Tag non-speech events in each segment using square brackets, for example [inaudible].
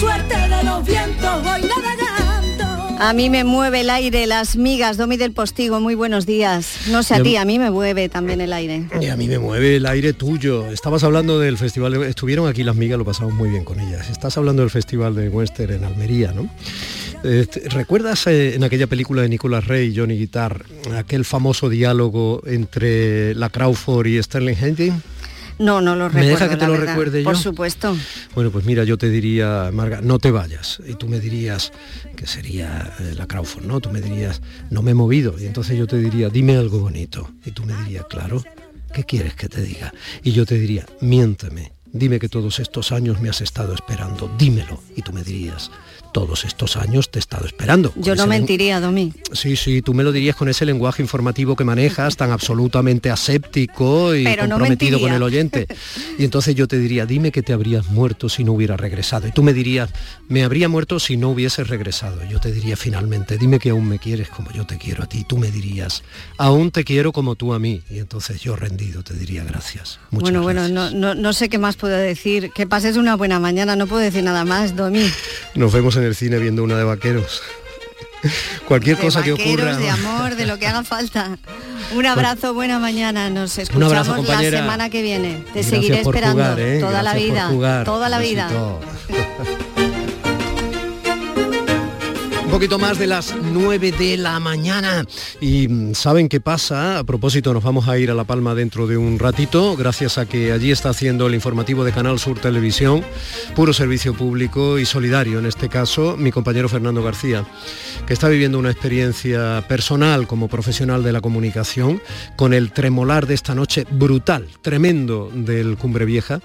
suerte de los vientos voy navegando. A mí me mueve el aire, las migas, Domi del Postigo, muy buenos días. No sé a ti, a mí me mueve también el aire. Y a mí me mueve el aire tuyo. Estabas hablando del festival, estuvieron aquí las migas, lo pasamos muy bien con ellas. Estás hablando del festival de Western en Almería, ¿no? Eh, ¿Recuerdas eh, en aquella película de Nicolas Rey y Johnny Guitar aquel famoso diálogo entre la Crawford y Sterling Hayden? No, no lo ¿Me recuerdo. deja que te lo verdad. recuerde yo? Por supuesto. Bueno, pues mira, yo te diría, Marga, no te vayas. Y tú me dirías que sería eh, la Crawford, ¿no? Tú me dirías, no me he movido. Y entonces yo te diría, dime algo bonito. Y tú me dirías, claro, ¿qué quieres que te diga? Y yo te diría, miénteme. Dime que todos estos años me has estado esperando. Dímelo. Y tú me dirías, todos estos años te he estado esperando. Con Yo no mentiría, Domi. Sí, sí, tú me lo dirías con ese lenguaje informativo que manejas, tan absolutamente aséptico y Pero no comprometido con mentiría. el oyente. Y entonces yo te diría, dime que te habrías muerto si no hubiera regresado. Y tú me dirías, me habría muerto si no hubieses regresado. Yo te diría finalmente, dime que aún me quieres como yo te quiero a ti. Y tú me dirías, aún te quiero como tú a mí. Y entonces yo rendido te diría gracias. Muchas bueno, bueno, gracias. no, no, no sé qué más puedo decir. Que pases una buena mañana, no puedo decir nada más, Domi. Nos vemos en el cine viendo una de vaqueros. [laughs] Cualquier De cosa que ocurra. de amor, de lo que haga falta. [laughs] Un abrazo, buena mañana. Nos escuchamos abrazo, la semana que viene. Te Gracias seguiré esperando jugar, ¿eh? toda la vida. Toda la vida. [laughs] Un poquito más de las 9 de la mañana. Y mm, ¿saben qué pasa? A propósito, nos vamos a ir a La Palma dentro de un ratito, gracias a que allí está haciendo el informativo de Canal Sur Televisión, puro servicio público y solidario, en este caso, mi compañero Fernando García, que está viviendo una experiencia personal como profesional de la comunicación, con el tremolar de esta noche brutal, tremendo del Cumbre Vieja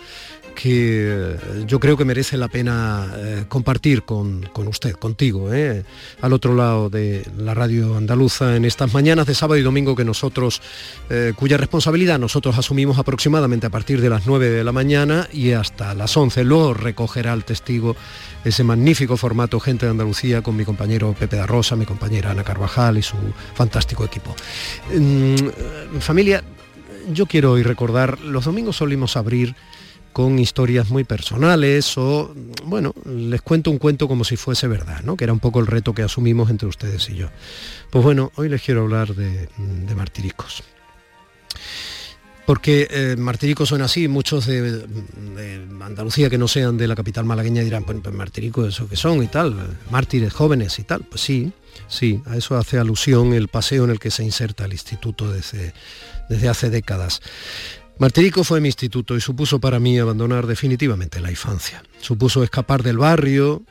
que eh, yo creo que merece la pena eh, compartir con, con usted, contigo, eh, al otro lado de la radio andaluza en estas mañanas de sábado y domingo que nosotros, eh, cuya responsabilidad nosotros asumimos aproximadamente a partir de las 9 de la mañana y hasta las 11. Luego recogerá el testigo ese magnífico formato Gente de Andalucía con mi compañero Pepe da Rosa, mi compañera Ana Carvajal y su fantástico equipo. Mm, eh, familia, yo quiero hoy recordar, los domingos solimos abrir con historias muy personales o, bueno, les cuento un cuento como si fuese verdad, ¿no? Que era un poco el reto que asumimos entre ustedes y yo. Pues bueno, hoy les quiero hablar de, martiricos. Porque eh, martirico suena así, muchos de, Andalucía que no sean de la capital malagueña dirán, pues, pues martirico eso que son y tal, mártires jóvenes y tal. Pues sí, sí, a eso hace alusión el paseo en el que se inserta el instituto desde, desde hace décadas. Martirico fue mi instituto y supuso para mí abandonar definitivamente la infancia. Supuso escapar del barrio,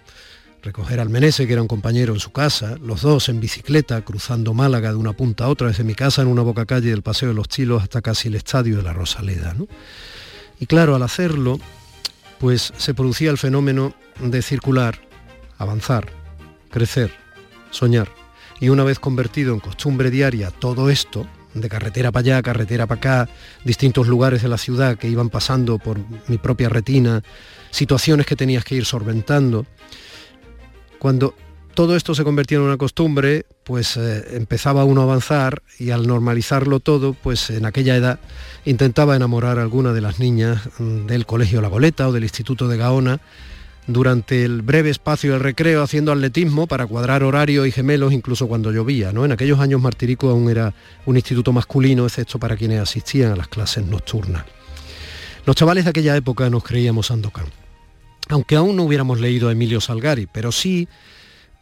recoger al Menese, que era un compañero en su casa, los dos en bicicleta, cruzando Málaga de una punta a otra, desde mi casa en una boca calle del Paseo de los Chilos hasta casi el estadio de la Rosaleda. ¿no? Y claro, al hacerlo, pues se producía el fenómeno de circular, avanzar, crecer, soñar. Y una vez convertido en costumbre diaria todo esto, de carretera para allá, carretera para acá, distintos lugares de la ciudad que iban pasando por mi propia retina, situaciones que tenías que ir solventando. Cuando todo esto se convertía en una costumbre, pues eh, empezaba uno a avanzar y al normalizarlo todo, pues en aquella edad intentaba enamorar a alguna de las niñas mm, del Colegio La Goleta o del Instituto de Gaona, durante el breve espacio del recreo haciendo atletismo para cuadrar horario y gemelos incluso cuando llovía. ¿no? En aquellos años Martirico aún era un instituto masculino, excepto para quienes asistían a las clases nocturnas. Los chavales de aquella época nos creíamos Sandokan. Aunque aún no hubiéramos leído a Emilio Salgari, pero sí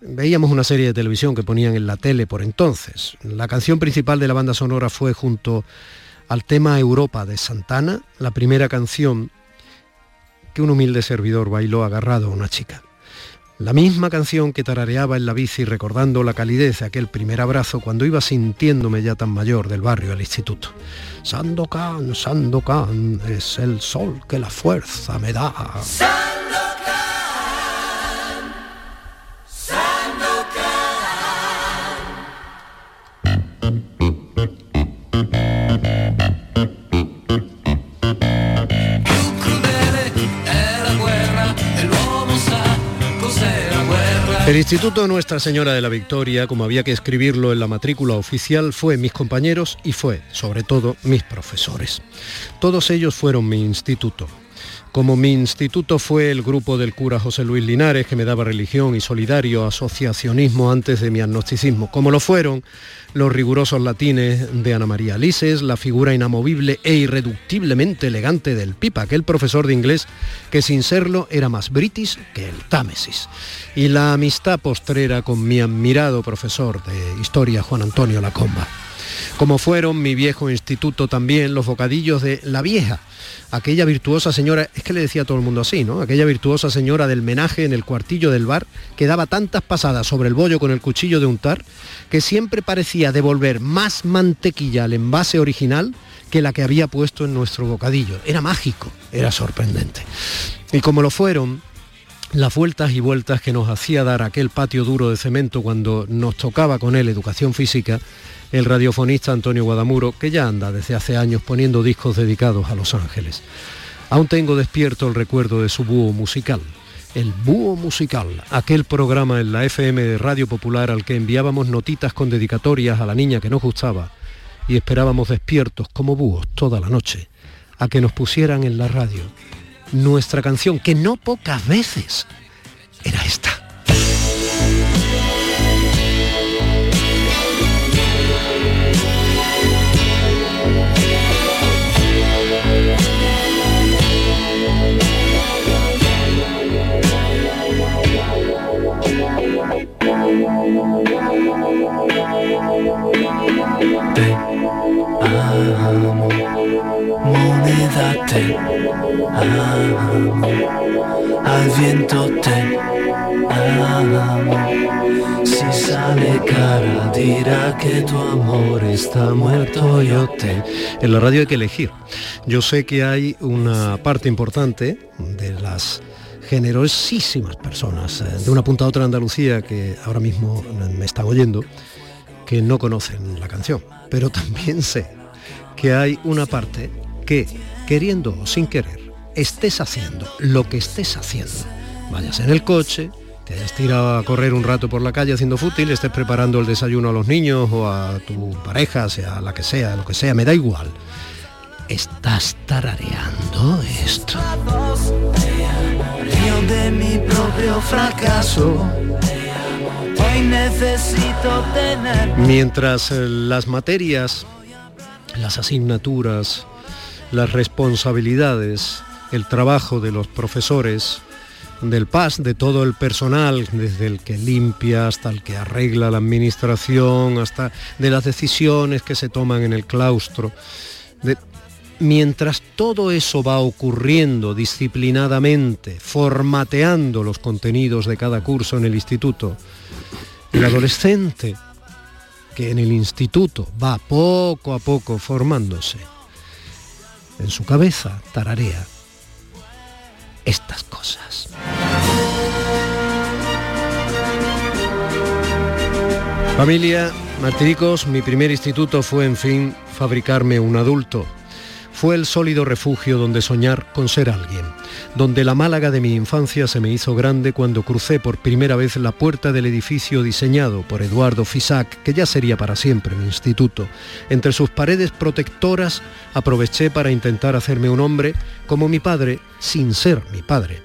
veíamos una serie de televisión que ponían en la tele por entonces. La canción principal de la banda sonora fue junto al tema Europa de Santana, la primera canción que un humilde servidor bailó agarrado a una chica. La misma canción que tarareaba en la bici recordando la calidez de aquel primer abrazo cuando iba sintiéndome ya tan mayor del barrio al instituto. Sandokan, Sandokan, es el sol que la fuerza me da. El Instituto Nuestra Señora de la Victoria, como había que escribirlo en la matrícula oficial, fue mis compañeros y fue, sobre todo, mis profesores. Todos ellos fueron mi instituto. Como mi instituto fue el grupo del cura José Luis Linares, que me daba religión y solidario asociacionismo antes de mi agnosticismo, como lo fueron los rigurosos latines de Ana María Lises, la figura inamovible e irreductiblemente elegante del Pipa, aquel profesor de inglés que sin serlo era más british que el Támesis, y la amistad postrera con mi admirado profesor de historia Juan Antonio Lacomba como fueron mi viejo instituto también los bocadillos de la vieja, aquella virtuosa señora, es que le decía a todo el mundo así, ¿no? Aquella virtuosa señora del menaje en el cuartillo del bar que daba tantas pasadas sobre el bollo con el cuchillo de untar que siempre parecía devolver más mantequilla al envase original que la que había puesto en nuestro bocadillo. Era mágico, era sorprendente. Y como lo fueron las vueltas y vueltas que nos hacía dar aquel patio duro de cemento cuando nos tocaba con él educación física, el radiofonista Antonio Guadamuro, que ya anda desde hace años poniendo discos dedicados a Los Ángeles. Aún tengo despierto el recuerdo de su búho musical. El Búho Musical, aquel programa en la FM de Radio Popular al que enviábamos notitas con dedicatorias a la niña que nos gustaba y esperábamos despiertos como búhos toda la noche a que nos pusieran en la radio nuestra canción, que no pocas veces era esta. Al viento te Si sale cara, dirá que tu amor está muerto, yo te... En la radio hay que elegir. Yo sé que hay una parte importante de las generosísimas personas eh, de una punta a otra de Andalucía que ahora mismo me están oyendo, que no conocen la canción. Pero también sé que hay una parte que, queriendo o sin querer, estés haciendo lo que estés haciendo. Vayas en el coche, te hayas tirado a correr un rato por la calle haciendo fútil, estés preparando el desayuno a los niños o a tu pareja, sea la que sea, lo que sea, me da igual. Estás tarareando esto. de mi propio fracaso. Hoy necesito tener. Mientras eh, las materias, las asignaturas, las responsabilidades el trabajo de los profesores, del PAS, de todo el personal, desde el que limpia hasta el que arregla la administración, hasta de las decisiones que se toman en el claustro. mientras todo eso va ocurriendo disciplinadamente, formateando los contenidos de cada curso en el instituto, el adolescente que en el instituto va poco a poco formándose, en su cabeza tararea estas cosas. Familia, Martiricos, mi primer instituto fue, en fin, fabricarme un adulto. Fue el sólido refugio donde soñar con ser alguien, donde la Málaga de mi infancia se me hizo grande cuando crucé por primera vez la puerta del edificio diseñado por Eduardo Fisac, que ya sería para siempre mi instituto. Entre sus paredes protectoras aproveché para intentar hacerme un hombre como mi padre, sin ser mi padre.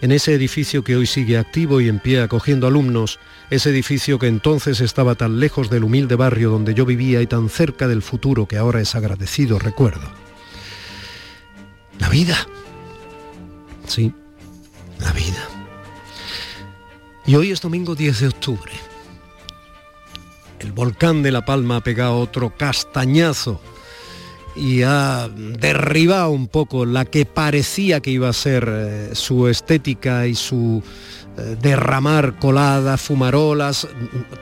En ese edificio que hoy sigue activo y en pie acogiendo alumnos, ese edificio que entonces estaba tan lejos del humilde barrio donde yo vivía y tan cerca del futuro que ahora es agradecido recuerdo. La vida. Sí, la vida. Y hoy es domingo 10 de octubre. El volcán de La Palma ha pegado otro castañazo y ha derribado un poco la que parecía que iba a ser eh, su estética y su eh, derramar coladas, fumarolas,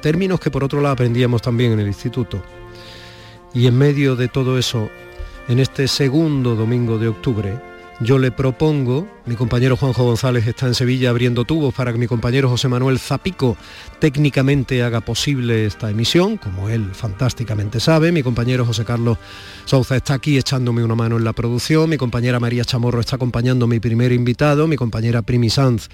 términos que por otro lado aprendíamos también en el instituto. Y en medio de todo eso, en este segundo domingo de octubre, yo le propongo, mi compañero Juanjo González está en Sevilla abriendo tubos para que mi compañero José Manuel Zapico técnicamente haga posible esta emisión, como él fantásticamente sabe. Mi compañero José Carlos Souza está aquí echándome una mano en la producción. Mi compañera María Chamorro está acompañando a mi primer invitado. Mi compañera Primi Sanz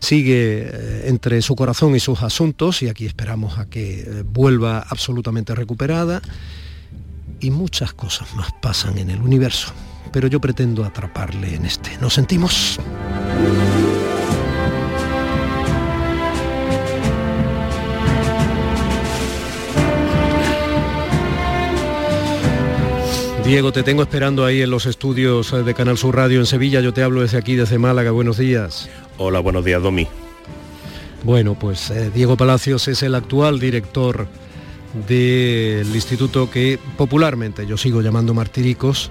sigue eh, entre su corazón y sus asuntos y aquí esperamos a que eh, vuelva absolutamente recuperada y muchas cosas más pasan en el universo. pero yo pretendo atraparle en este. ¿Nos sentimos? Diego, te tengo esperando ahí en los estudios de Canal Sur Radio en Sevilla. Yo te hablo desde aquí, desde Málaga. Buenos días. Hola, buenos días, Domi. Bueno, pues eh, Diego Palacios es el actual director del instituto que popularmente yo sigo llamando Martiricos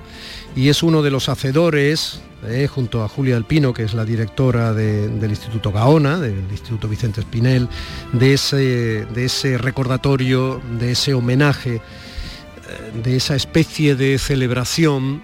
y es uno de los hacedores, eh, junto a Julia Alpino, que es la directora del Instituto Gaona, del Instituto Vicente Espinel, de ese, de ese recordatorio, de ese homenaje de esa especie de celebración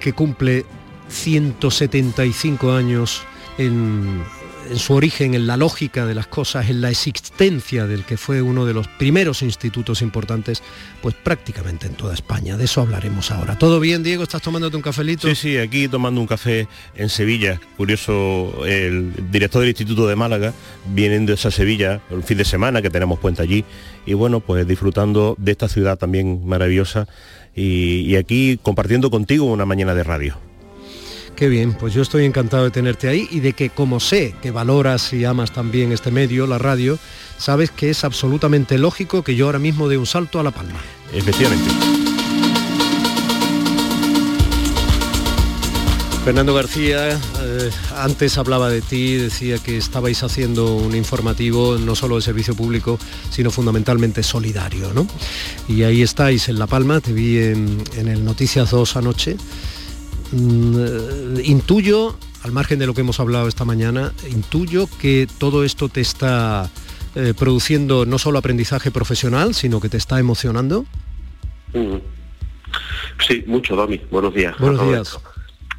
que cumple 175 años en, en su origen, en la lógica de las cosas, en la existencia del que fue uno de los primeros institutos importantes, pues prácticamente en toda España. De eso hablaremos ahora. ¿Todo bien, Diego? ¿Estás tomándote un cafelito? Sí, sí, aquí tomando un café en Sevilla. Curioso, el director del Instituto de Málaga, viniendo esa Sevilla el fin de semana, que tenemos puente allí, y bueno, pues disfrutando de esta ciudad también maravillosa y aquí compartiendo contigo una mañana de radio. Qué bien, pues yo estoy encantado de tenerte ahí y de que como sé que valoras y amas también este medio, la radio, sabes que es absolutamente lógico que yo ahora mismo dé un salto a La Palma. Efectivamente. Fernando García, eh, antes hablaba de ti, decía que estabais haciendo un informativo no solo de servicio público, sino fundamentalmente solidario, ¿no? Y ahí estáis en La Palma, te vi en, en el Noticias 2 anoche. Mm, intuyo, al margen de lo que hemos hablado esta mañana, intuyo que todo esto te está eh, produciendo no solo aprendizaje profesional, sino que te está emocionando. Mm. Sí, mucho, Domi. Buenos días. Buenos días.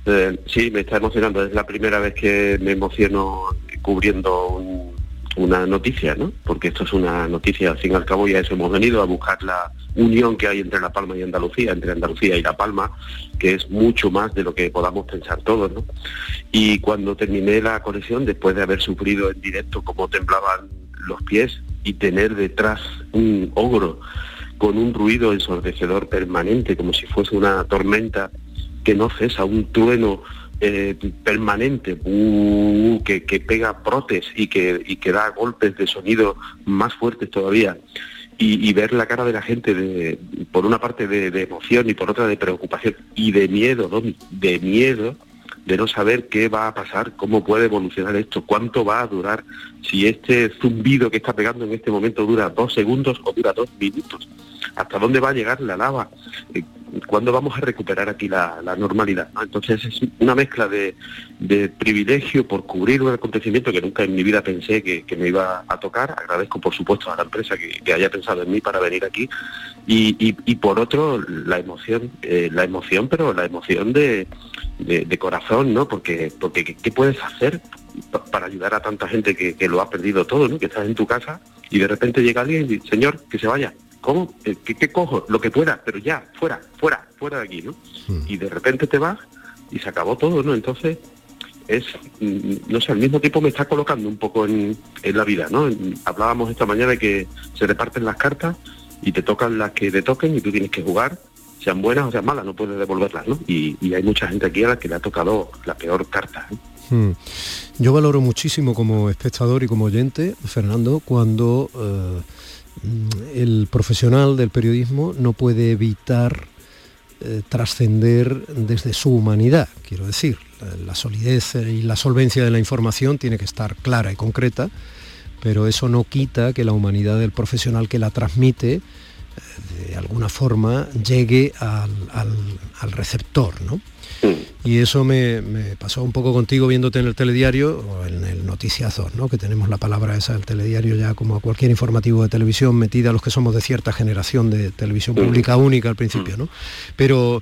Eh, sí, me está emocionando. Es la primera vez que me emociono cubriendo un, una noticia, ¿no? Porque esto es una noticia, al fin y al cabo, ya eso hemos venido a buscar la unión que hay entre La Palma y Andalucía, entre Andalucía y La Palma, que es mucho más de lo que podamos pensar todos, ¿no? Y cuando terminé la conexión, después de haber sufrido en directo cómo temblaban los pies y tener detrás un ogro con un ruido ensordecedor permanente, como si fuese una tormenta que no cesa, un trueno eh, permanente uh, que, pega brotes y que, que da golpes de sonido más fuertes todavía. Y, ver la cara de la gente, de, por una parte de, emoción y por otra de preocupación y de miedo, de miedo de no saber qué va a pasar, cómo puede evolucionar esto, cuánto va a durar, si este zumbido que está pegando en este momento dura dos segundos o dura dos minutos, hasta dónde va a llegar la lava, eh, cuándo vamos a recuperar aquí la, normalidad. ¿no? Entonces es una mezcla de, privilegio por cubrir un acontecimiento que nunca en mi vida pensé que, me iba a tocar. Agradezco por supuesto a la empresa que, haya pensado en mí para venir aquí. Y, y, y por otro, la emoción, eh, la emoción, pero la emoción de corazón, ¿no? Porque, porque ¿qué puedes hacer para ayudar a tanta gente que, que lo ha perdido todo, ¿no? Que estás en tu casa y de repente llega alguien y dice, señor, que se vaya. ¿Cómo? ¿Qué, ¿Qué, cojo? Lo que pueda, pero ya, fuera, fuera, fuera de aquí, ¿no? Mm. Y de repente te vas y se acabó todo, ¿no? Entonces, es, no sé, al mismo tiempo me está colocando un poco en, en la vida, ¿no? Hablábamos esta mañana de que se reparten las cartas y te tocan las que te toquen y tú tienes que jugar, sean buenas o sean malas, no puedes devolverlas, ¿no? Y, y hay mucha gente aquí a la que le ha tocado la peor carta. ¿eh? Hmm. Yo valoro muchísimo como espectador y como oyente, Fernando, cuando... Uh el profesional del periodismo no puede evitar eh, trascender desde su humanidad, quiero decir. La, solidez y la solvencia de la información tiene que estar clara y concreta, pero eso no quita que la humanidad del profesional que la transmite eh, de alguna forma llegue al, al, al receptor, ¿no? Y eso me, me, pasó un poco contigo viéndote en el telediario o en el noticiazo, ¿no? que tenemos la palabra esa del telediario ya como a cualquier informativo de televisión metida a los que somos de cierta generación de televisión pública única al principio, ¿no? Pero,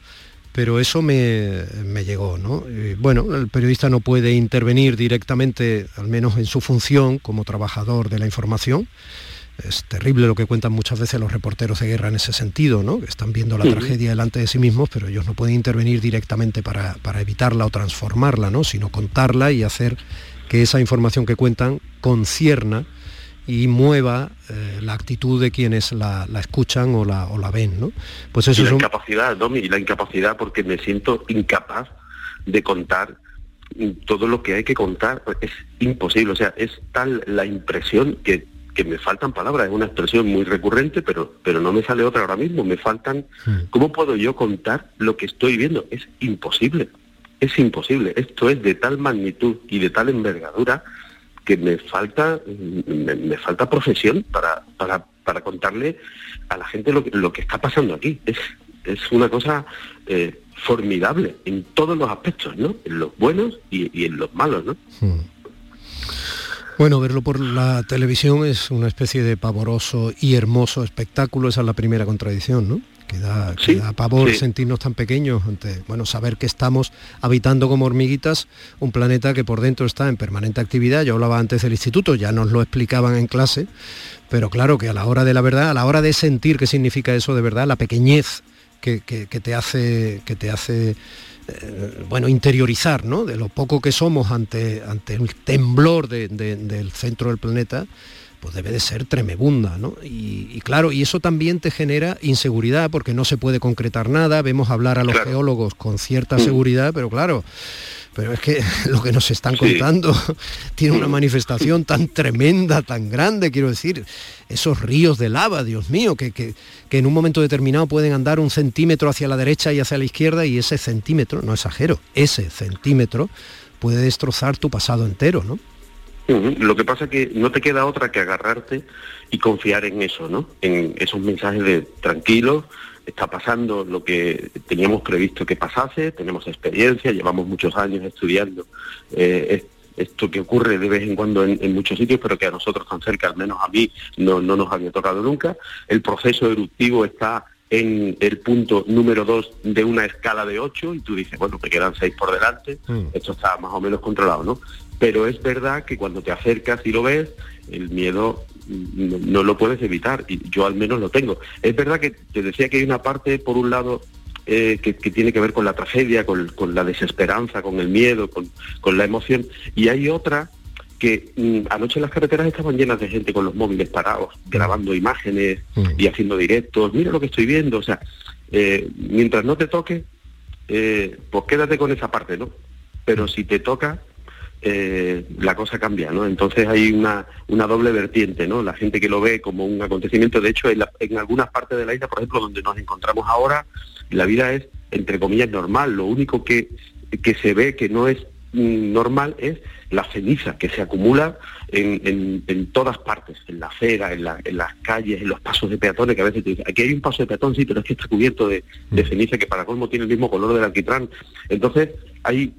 pero eso me, me llegó, ¿no? Y bueno, el periodista no puede intervenir directamente, al menos en su función como trabajador de la información, es terrible lo que cuentan muchas veces los reporteros de guerra en ese sentido, ¿no? que están viendo la sí. tragedia delante de sí mismos, pero ellos no pueden intervenir directamente para, para evitarla o transformarla, ¿no? sino contarla y hacer que esa información que cuentan concierna y mueva eh, la actitud de quienes la, escuchan o la, o la ven. ¿no? Pues eso y la incapacidad, Domi, y la incapacidad porque me siento incapaz de contar todo lo que hay que contar. Es imposible, o sea, es tal la impresión que que me faltan palabras, es una expresión muy recurrente, pero, pero no me sale otra ahora mismo, me faltan, hmm. ¿cómo puedo yo contar lo que estoy viendo? Es imposible, es imposible, esto es de tal magnitud y de tal envergadura que me falta, me, falta profesión para, para, para, contarle a la gente lo que, lo que está pasando aquí. Es, es una cosa eh, formidable en todos los aspectos, ¿no? En los buenos y, en los malos, ¿no? Hmm. Bueno, verlo por la televisión es una especie de pavoroso y hermoso espectáculo, esa es la primera contradicción, ¿no? Que da, pavor sentirnos tan pequeños ante, bueno, saber que estamos habitando como hormiguitas un planeta que por dentro está en permanente actividad. Yo hablaba antes del instituto, ya nos lo explicaban en clase, pero claro que a la hora de la verdad, a la hora de sentir qué significa eso de verdad, la pequeñez que, que te hace, que te hace eh, bueno, interiorizar, ¿no? De lo poco que somos ante, ante el temblor del centro del planeta, pues debe de ser tremebunda, ¿no? Y, claro, y eso también te genera inseguridad porque no se puede concretar nada, vemos hablar a los geólogos con cierta mm. seguridad, pero claro, pero es que [laughs] lo que nos están contando [laughs] tiene una manifestación tan tremenda, tan grande, quiero decir, esos ríos de lava, Dios mío, que, que, en un momento determinado pueden andar un centímetro hacia la derecha y hacia la izquierda y ese centímetro, no exagero, ese centímetro puede destrozar tu pasado entero, ¿no? Lo que pasa es que no te queda otra que agarrarte y confiar en eso, ¿no? En esos mensajes de tranquilo, está pasando lo que teníamos previsto que pasase, tenemos experiencia, llevamos muchos años estudiando eh, esto que ocurre de vez en cuando en, muchos sitios, pero que a nosotros tan cerca, al menos a mí, no, no nos había tocado nunca. El proceso eruptivo está en el punto número 2 de una escala de 8 y tú dices, bueno, me quedan 6 por delante, mm. esto está más o menos controlado, ¿no? Pero es verdad que cuando te acercas y lo ves, el miedo no, lo puedes evitar, y yo al menos lo tengo. Es verdad que te decía que hay una parte, por un lado, eh, que, tiene que ver con la tragedia, con, la desesperanza, con el miedo, con, la emoción, y hay otra que mm, anoche las carreteras estaban llenas de gente con los móviles parados, grabando imágenes y haciendo directos, mira lo que estoy viendo, o sea, eh, mientras no te toque, eh, pues quédate con esa parte, ¿no? Pero si te toca, eh, la cosa cambia, ¿no? Entonces hay una, una doble vertiente, ¿no? La gente que lo ve como un acontecimiento, de hecho, en, algunas partes de la isla, por ejemplo, donde nos encontramos ahora, la vida es, entre comillas, normal. Lo único que, que se ve que no es mm, normal es la ceniza que se acumula en, en, todas partes, en la acera, en, la, en, las calles, en los pasos de peatones, que a veces te dicen, aquí hay un paso de peatón, sí, pero es que está cubierto de, de mm. ceniza que para colmo tiene el mismo color del alquitrán. Entonces, hay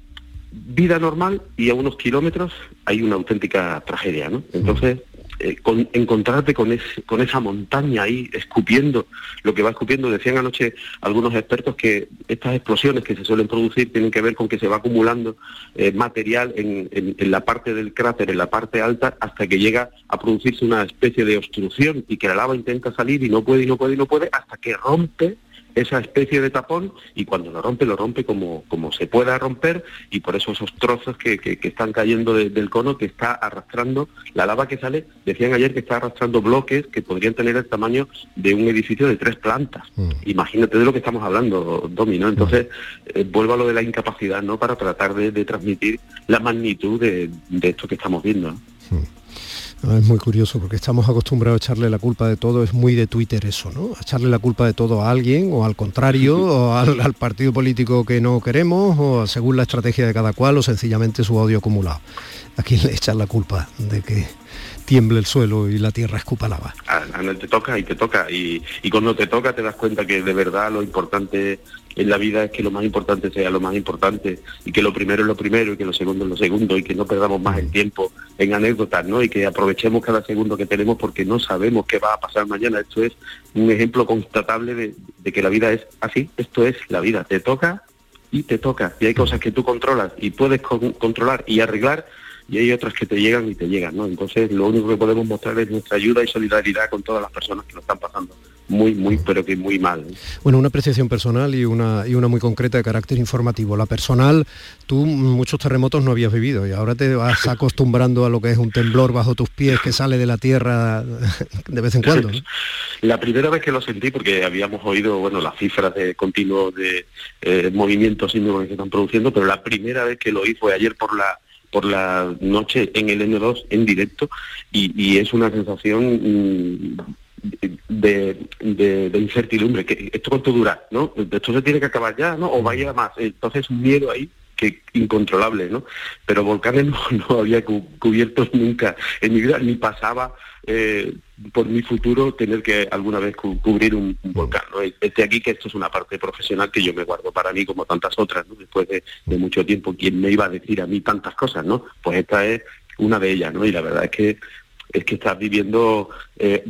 vida normal y a unos kilómetros hay una auténtica tragedia, ¿no? Entonces, eh, con, encontrarte con, con esa montaña ahí escupiendo lo que va escupiendo, decían anoche algunos expertos que estas explosiones que se suelen producir tienen que ver con que se va acumulando eh, material en, en, la parte del cráter, en la parte alta, hasta que llega a producirse una especie de obstrucción y que la lava intenta salir y no puede y no puede y no puede, hasta que rompe esa especie de tapón y cuando lo rompe, lo rompe como, como se pueda romper y por eso esos trozos que, que, están cayendo del cono que está arrastrando, la lava que sale, decían ayer que está arrastrando bloques que podrían tener el tamaño de un edificio de tres plantas. Mm. Imagínate de lo que estamos hablando, Domi, ¿no? Entonces, mm. eh, vuelvo a lo de la incapacidad, ¿no? Para tratar de, transmitir la magnitud de, esto que estamos viendo. Mm. Es muy curioso porque estamos acostumbrados a echarle la culpa de todo, es muy de Twitter eso, ¿no? A echarle la culpa de todo a alguien o al contrario, [laughs] o al, partido político que no queremos, o según la estrategia de cada cual, o sencillamente su odio acumulado. ¿A quién le echan la culpa de que tiemble el suelo y la tierra escupa lava. A, a te toca y te toca. Y, y, cuando te toca te das cuenta que de verdad lo importante en la vida es que lo más importante sea lo más importante y que lo primero es lo primero y que lo segundo es lo segundo y que no perdamos más el tiempo en anécdotas, ¿no? Y que aprovechemos cada segundo que tenemos porque no sabemos qué va a pasar mañana. Esto es un ejemplo constatable de, que la vida es así. Esto es la vida. Te toca y te toca. Y hay cosas que tú controlas y puedes controlar y arreglar y hay otras que te llegan y te llegan, ¿no? Entonces lo único que podemos mostrar es nuestra ayuda y solidaridad con todas las personas que lo están pasando muy, muy, pero que muy mal. Bueno, una apreciación personal y una, y una muy concreta de carácter informativo. La personal, tú muchos terremotos no habías vivido y ahora te vas acostumbrando a lo que es un temblor bajo tus pies que sale de la tierra de vez en cuando. [laughs] La primera vez que lo sentí, porque habíamos oído, bueno, las cifras de continuo de eh, movimientos sísmicos que se están produciendo, pero la primera vez que lo oí fue ayer por la por la noche en el N2 en directo y, es una sensación mm, de, incertidumbre, que esto cuánto dura, ¿no? Esto se tiene que acabar ya, ¿no? O vaya más. Entonces un miedo ahí que incontrolable, ¿no? Pero volcanes no, [laughs] había cubierto nunca en mi vida, ni pasaba eh, por mi futuro tener que alguna vez cubrir un, volcán. ¿no? Desde aquí que esto es una parte profesional que yo me guardo para mí como tantas otras, ¿no? después de, mucho tiempo, ¿quién me iba a decir a mí tantas cosas? ¿no? Pues esta es una de ellas, ¿no? Y la verdad es que es que estás viviendo, eh,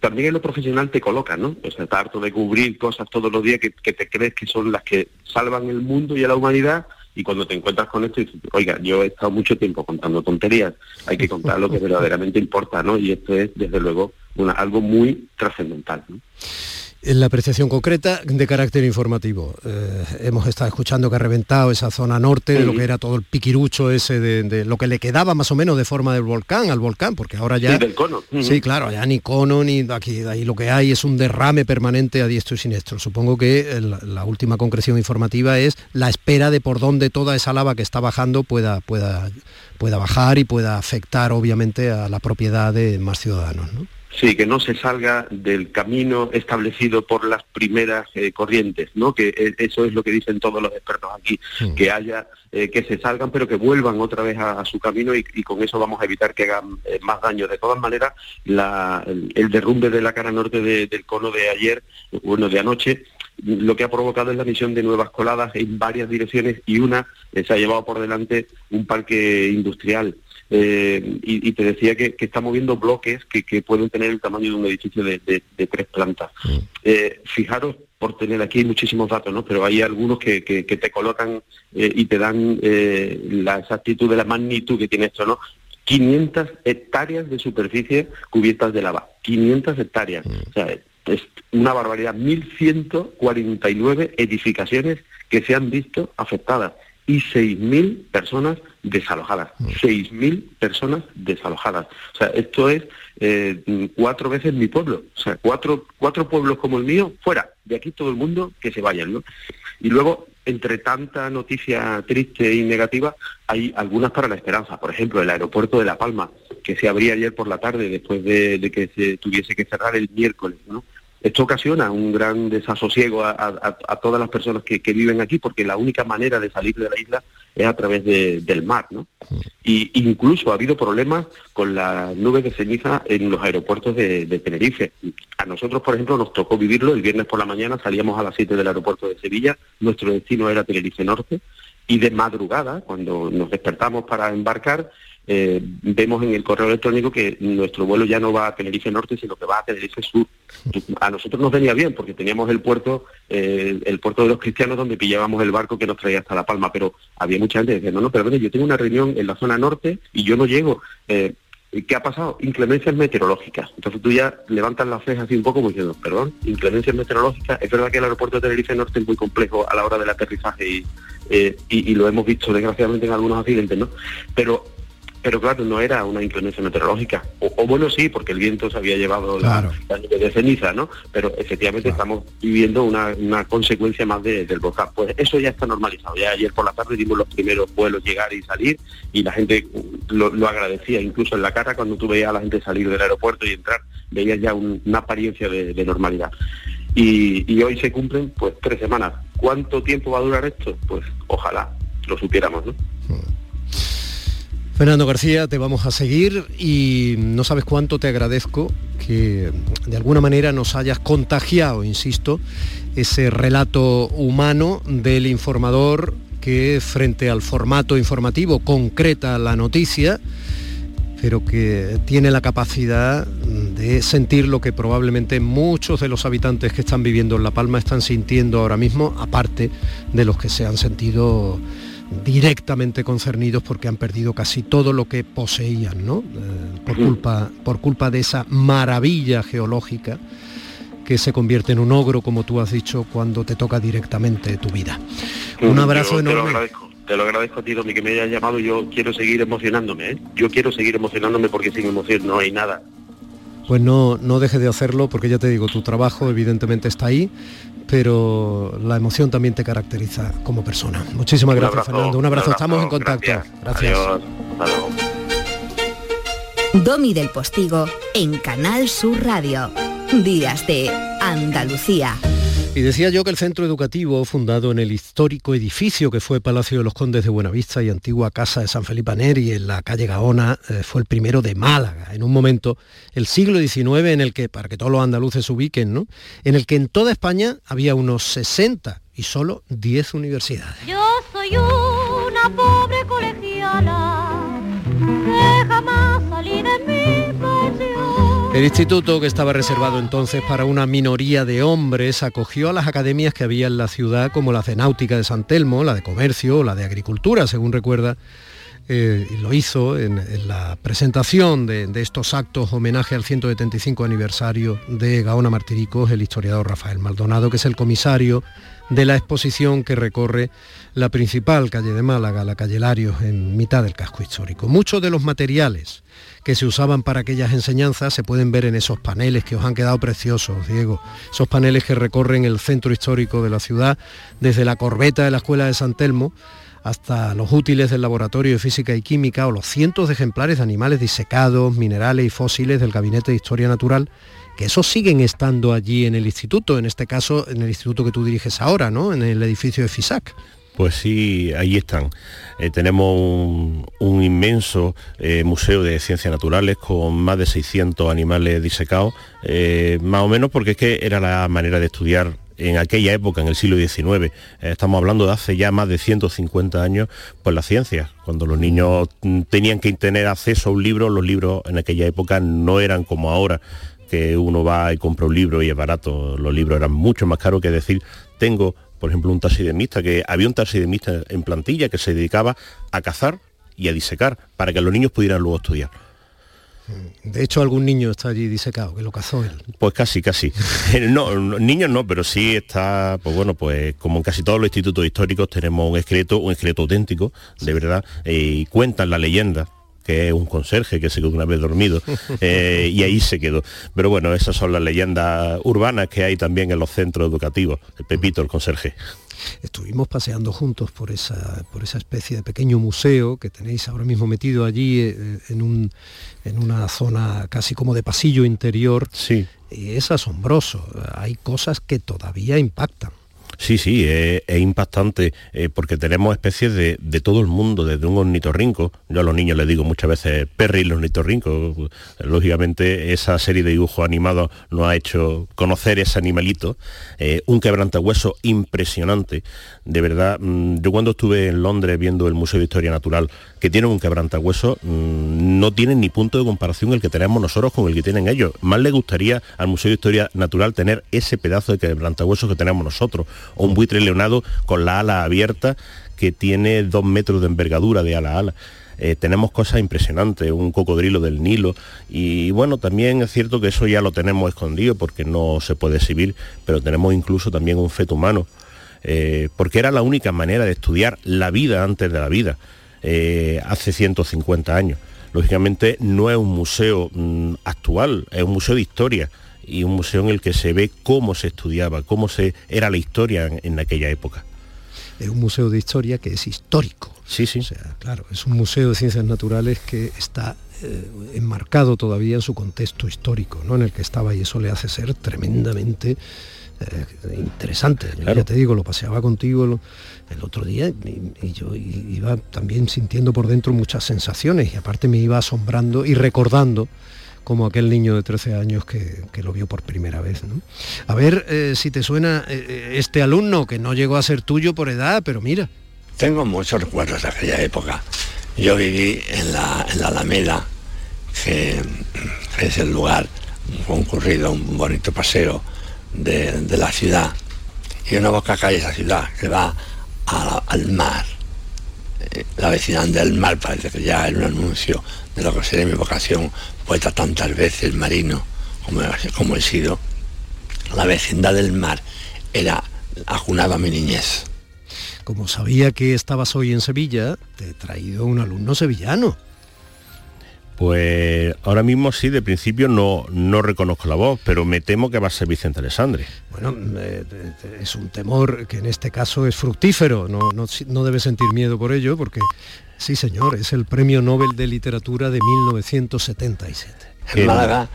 también en lo profesional te coloca, ¿no? O sea, estás harto de cubrir cosas todos los días que, te crees que son las que salvan el mundo y a la humanidad y cuando te encuentras con esto dices, oiga, yo he estado mucho tiempo contando tonterías, hay que contar lo que [laughs] verdaderamente importa, ¿no? Y esto es, desde luego, una, algo muy trascendental. ¿no? En la apreciación concreta de carácter informativo. Eh, hemos estado escuchando que ha reventado esa zona norte de lo que era todo el piquirucho ese de, lo que le quedaba más o menos de forma del volcán al volcán, porque ahora ya... Sí, del cono. Sí, claro, ya ni cono ni aquí ahí lo que hay es un derrame permanente a diestro y siniestro. Supongo que la última concreción informativa es la espera de por dónde toda esa lava que está bajando pueda, pueda, pueda bajar y pueda afectar obviamente a la propiedad de más ciudadanos. ¿no? Sí, que no se salga del camino establecido por las primeras eh, corrientes, ¿no? Que eh, eso es lo que dicen todos los expertos aquí, que haya eh, que se salgan, pero que vuelvan otra vez a, su camino y, con eso vamos a evitar que hagan más daño. De todas maneras, el, derrumbe de la cara norte del cono de ayer, bueno, de anoche, lo que ha provocado es la emisión de nuevas coladas en varias direcciones y una se ha llevado por delante un parque industrial eh, y, te decía que, está moviendo bloques que, pueden tener el tamaño de un edificio de, tres plantas. Mm. Eh, fijaros, por tener aquí muchísimos datos, ¿no? pero hay algunos que, te colocan eh, y te dan la exactitud de la magnitud que tiene esto, ¿no? 500 hectáreas de superficie cubiertas de lava, 500 hectáreas. Mm. O sea, es una barbaridad, 1.149 edificaciones que se han visto afectadas y 6.000 personas desalojadas. 6.000 mm. personas desalojadas. O sea, esto es eh, cuatro veces mi pueblo. O sea, cuatro, cuatro pueblos como el mío, fuera. De aquí todo el mundo que se vayan, ¿no? Y luego, entre tanta noticia triste y negativa, hay algunas para la esperanza. Por ejemplo, el aeropuerto de La Palma, que se abría ayer por la tarde después de, de que se tuviese que cerrar el miércoles, ¿no? Esto ocasiona un gran desasosiego a, todas las personas que, viven aquí, porque la única manera de salir de la isla es a través del mar, ¿no? Y incluso ha habido problemas con las nubes de ceniza en los aeropuertos de, Tenerife. A nosotros, por ejemplo, nos tocó vivirlo el viernes por la mañana, salíamos a las 7 del aeropuerto de Sevilla, nuestro destino era Tenerife Norte, y de madrugada, cuando nos despertamos para embarcar, eh, vemos en el correo electrónico que nuestro vuelo ya no va a Tenerife Norte, sino que va a Tenerife Sur. A nosotros nos venía bien porque teníamos el puerto, eh, el puerto de los cristianos donde pillábamos el barco que nos traía hasta La Palma, pero había mucha gente que decía, no, no, perdón, yo tengo una reunión en la zona norte y yo no llego. Eh, ¿Qué ha pasado? Inclemencias meteorológicas. Entonces tú ya levantas las cejas así un poco diciendo, perdón, inclemencias meteorológicas. Es verdad que el aeropuerto de Tenerife Norte es muy complejo a la hora del aterrizaje y, y, y lo hemos visto desgraciadamente en algunos accidentes, ¿no? Pero pero claro, no era una inclemencia meteorológica. O, bueno, sí, porque el viento se había llevado la, nube de ceniza, ¿no? Pero efectivamente estamos viviendo una, consecuencia más del volcán. Pues eso ya está normalizado. Ya ayer por la tarde dimos los primeros vuelos llegar y salir y la gente lo, agradecía, incluso en la cara cuando tú veías a la gente salir del aeropuerto y entrar, veías ya una apariencia de, normalidad. Y, hoy se cumplen pues tres semanas. ¿Cuánto tiempo va a durar esto? Pues ojalá lo supiéramos, ¿no? Hmm. Fernando García, te vamos a seguir y no sabes cuánto te agradezco que de alguna manera nos hayas contagiado, insisto, ese relato humano del informador que frente al formato informativo concreta la noticia, pero que tiene la capacidad de sentir lo que probablemente muchos de los habitantes que están viviendo en La Palma están sintiendo ahora mismo, aparte de los que se han sentido directamente concernidos porque han perdido casi todo lo que poseían, ¿no? Eh, por, culpa, por culpa de esa maravilla geológica que se convierte en un ogro, como tú has dicho, cuando te toca directamente tu vida. Un abrazo yo Te lo enorme. agradezco, te lo agradezco a ti, Domi, que me hayas llamado. Yo quiero seguir emocionándome, ¿eh? Yo quiero seguir emocionándome porque sin emoción no hay nada. Pues no, no dejes de hacerlo porque ya te digo, tu trabajo evidentemente está ahí, pero la emoción también te caracteriza como persona. Muchísimas Un gracias, abrazo, Fernando. Un abrazo, estamos en contacto. Gracias. Adiós. Domi del Postigo en Canal Sur Radio. Días de Andalucía. Y decía yo que el centro educativo, fundado en el histórico edificio que fue Palacio de los Condes de Buenavista y antigua casa de San Felipe Neri en la calle Gaona, eh, fue el primero de Málaga, en un momento, el siglo XIX, en el que, para que todos los andaluces se ubiquen, ¿no? en el que en toda España había unos 60 y solo 10 universidades. Yo soy una pobre colegiala que jamás salí. El instituto, que estaba reservado entonces para una minoría de hombres, acogió a las academias que había en la ciudad, como la de Náutica de San Telmo, la de Comercio la de Agricultura, según recuerda, eh, y lo hizo en, en la presentación de, de estos actos homenaje al 175 aniversario de Gaona Martiricos, el historiador Rafael Maldonado, que es el comisario de la exposición que recorre la principal calle de Málaga, la calle Larios, en mitad del casco histórico. Muchos de los materiales que se usaban para aquellas enseñanzas se pueden ver en esos paneles que os han quedado preciosos, Diego. Esos paneles que recorren el centro histórico de la ciudad, desde la corbeta de la Escuela de San Telmo hasta los útiles del Laboratorio de Física y Química o los cientos de ejemplares de animales disecados, minerales y fósiles del Gabinete de Historia Natural, que esos siguen estando allí en el instituto, en este caso en el instituto que tú diriges ahora, ¿no? En el edificio de FISAC. Pues sí, ahí están. Eh, tenemos un, inmenso eh, museo de ciencias naturales con más de 600 animales disecados, eh, más o menos porque es que era la manera de estudiar en aquella época, en el siglo XIX. Estamos hablando de hace ya más de 150 años, pues la ciencia. Cuando los niños mm, tenían que tener acceso a un libro, los libros en aquella época no eran como ahora que uno va y compra un libro y es barato. Los libros eran mucho más caros que decir, tengo por ejemplo, un taxidermista, que había un taxidermista en plantilla que se dedicaba a cazar y a disecar para que los niños pudieran luego estudiar. De hecho, algún niño está allí disecado, que lo cazó él. Pues casi, casi. [laughs] No, no, niños no, pero sí está, pues bueno, pues como en casi todos los institutos históricos tenemos un esqueleto, un esqueleto auténtico, de verdad, eh, y cuentan la leyenda que es un conserje que se quedó una vez dormido [laughs] eh, y ahí se quedó. Pero bueno, esas son las leyendas urbanas que hay también en los centros educativos. El Pepito, el conserje. Estuvimos paseando juntos por esa, por esa especie de pequeño museo que tenéis ahora mismo metido allí eh, en, un, en una zona casi como de pasillo interior. Sí. Y es asombroso. Hay cosas que todavía impactan. Sí, sí, es, impactante eh, porque tenemos especies de, todo el mundo, desde un ornitorrinco, yo a los niños les digo muchas veces Perry y el ornitorrinco, lógicamente esa serie de dibujos animados nos ha hecho conocer ese animalito, eh, un quebrantahueso impresionante, de verdad, mmm, yo cuando estuve en Londres viendo el Museo de Historia Natural, que tiene un quebrantahueso, mmm, no tienen ni punto de comparación el que tenemos nosotros con el que tienen ellos, más le gustaría al Museo de Historia Natural tener ese pedazo de quebrantahueso que tenemos nosotros, un buitre leonado con la ala abierta que tiene dos metros de envergadura de ala a ala. Eh, tenemos cosas impresionantes, un cocodrilo del Nilo y bueno, también es cierto que eso ya lo tenemos escondido porque no se puede exhibir, pero tenemos incluso también un feto humano, eh, porque era la única manera de estudiar la vida antes de la vida, eh, hace 150 años. Lógicamente no es un museo mmm, actual, es un museo de historia y un museo en el que se ve cómo se estudiaba, cómo se era la historia en, en aquella época. Es un museo de historia que es histórico. Sí, sí. O sea, claro, es un museo de ciencias naturales que está eh, enmarcado todavía en su contexto histórico, ¿no? En el que estaba y eso le hace ser tremendamente eh, interesante. Claro. Ya te digo, lo paseaba contigo el, el otro día y, y, yo iba también sintiendo por dentro muchas sensaciones y aparte me iba asombrando y recordando como aquel niño de 13 años que, que lo vio por primera vez. ¿no? A ver eh, si te suena eh, este alumno que no llegó a ser tuyo por edad, pero mira. Tengo muchos recuerdos de aquella época. Yo viví en la, en la Alameda, que, es el lugar concurrido, un bonito paseo de, de la ciudad. Y una boca calle esa ciudad que va al mar. La vecindad del mar parece que ya era un anuncio de lo que sería mi vocación, poeta tantas veces, marino, como, como he sido. la vecindad del mar, era ajunaba mi niñez. Como sabía que estabas hoy en Sevilla, te he traído un alumno sevillano. Pues ahora mismo sí, de principio no, no reconozco la voz, pero me temo que va a ser Vicente Alessandre. Bueno, eh, es un temor que en este caso es fructífero, no, no, no debe sentir miedo por ello, porque sí señor, es el Premio Nobel de Literatura de 1977. En Málaga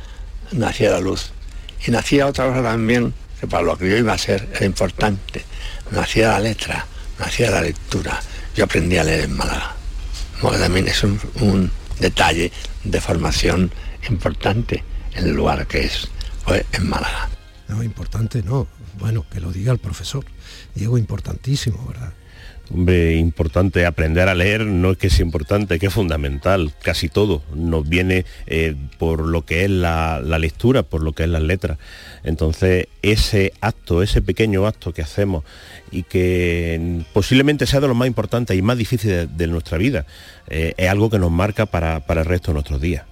nacía la luz y nacía otra cosa también, que para lo que yo iba a ser era importante, nacía la letra, nacía la lectura. Yo aprendí a leer en Málaga. Porque también es un, un detalle de formación importante en el lugar que es pues, en Málaga. No, importante no. Bueno, que lo diga el profesor. Diego, importantísimo, ¿verdad? Hombre, importante aprender a leer no es que sea importante, que es fundamental, casi todo nos viene eh, por lo que es la, la, lectura, por lo que es las letras. Entonces, ese acto, ese pequeño acto que hacemos y que posiblemente sea de los más importantes y más difíciles de, nuestra vida, eh, es algo que nos marca para, para el resto de nuestros días.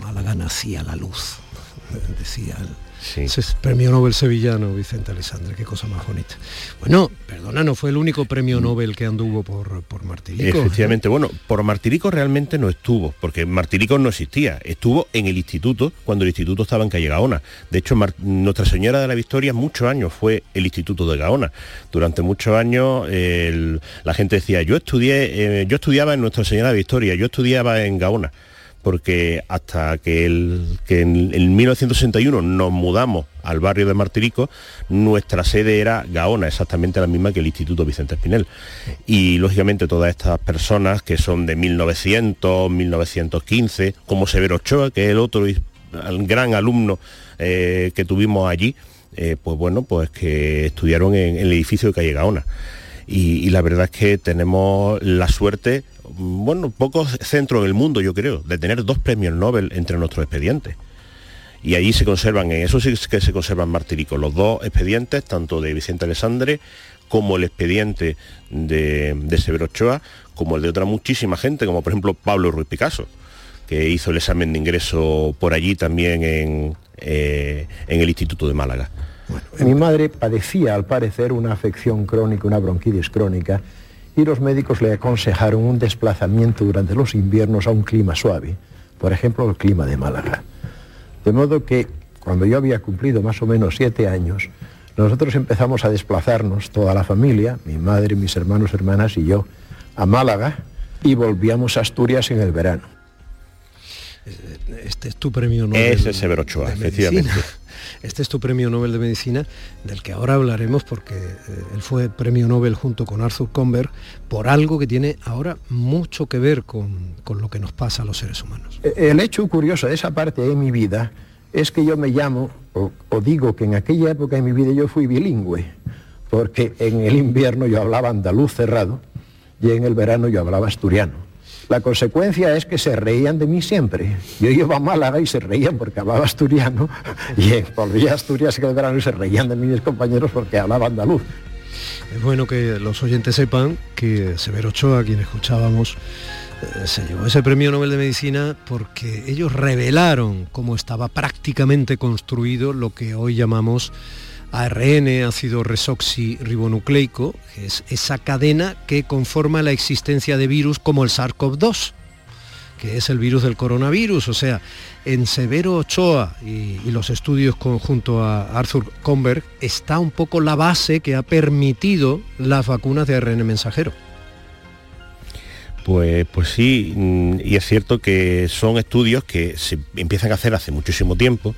Málaga nacía la luz, [laughs] decía el Sí. Premio Nobel sevillano, Vicente Alessandre, qué cosa más bonita. Bueno, perdona, no fue el único premio Nobel que anduvo por, por Martirico. Efectivamente, bueno, por Martirico realmente no estuvo, porque Martirico no existía, estuvo en el instituto, cuando el instituto estaba en Calle Gaona. De hecho, Mar Nuestra Señora de la Victoria muchos años fue el instituto de Gaona. Durante muchos años el, la gente decía, yo estudié, eh, yo estudiaba en Nuestra Señora de la Victoria, yo estudiaba en Gaona porque hasta que, en, en, 1961 nos mudamos al barrio de Martirico, nuestra sede era Gaona, exactamente la misma que el Instituto Vicente Espinel. Y lógicamente todas estas personas que son de 1900, 1915, como Severo Ochoa, que es el otro gran alumno eh, que tuvimos allí, eh, pues bueno, pues que estudiaron en, el edificio de calle Gaona. Y, la verdad es que tenemos la suerte bueno, pocos centros del mundo, yo creo, de tener dos premios Nobel entre nuestros expedientes. Y ahí se conservan, en eso sí que se conservan martiricos, los dos expedientes, tanto de Vicente Alessandre como el expediente de, de Severo Ochoa, como el de otra muchísima gente, como por ejemplo Pablo Ruiz Picasso, que hizo el examen de ingreso por allí también en, eh, en el Instituto de Málaga. Mi madre padecía, al parecer, una afección crónica, una bronquitis crónica, y los médicos le aconsejaron un desplazamiento durante los inviernos a un clima suave, por ejemplo el clima de Málaga. De modo que cuando yo había cumplido más o menos siete años, nosotros empezamos a desplazarnos, toda la familia, mi madre, mis hermanos, hermanas y yo, a Málaga y volvíamos a Asturias en el verano. Este es tu premio Nobel. Ese es Severo Ochoa, efectivamente. [laughs] Este es tu premio Nobel de Medicina, del que ahora hablaremos porque eh, él fue premio Nobel junto con Arthur Comber por algo que tiene ahora mucho que ver con, con lo que nos pasa a los seres humanos. El hecho curioso de esa parte de mi vida es que yo me llamo, o, o digo que en aquella época de mi vida yo fui bilingüe, porque en el invierno yo hablaba andaluz cerrado y en el verano yo hablaba asturiano. La consecuencia es que se reían de mí siempre. Yo iba a Málaga y se reían porque hablaba asturiano y volvía a Asturias en el verano y se reían de mis compañeros porque hablaba andaluz. Es bueno que los oyentes sepan que Severo Ochoa, quien escuchábamos, eh, se llevó ese premio Nobel de Medicina porque ellos revelaron cómo estaba prácticamente construido lo que hoy llamamos ARN, ácido resoxirribonucleico, es esa cadena que conforma la existencia de virus como el SARS-CoV-2, que es el virus del coronavirus. O sea, en Severo Ochoa y, los estudios conjunto a Arthur Comberg está un poco la base que ha permitido las vacunas de ARN mensajero. Pues, pues sí, y es cierto que son estudios que se empiezan a hacer hace muchísimo tiempo,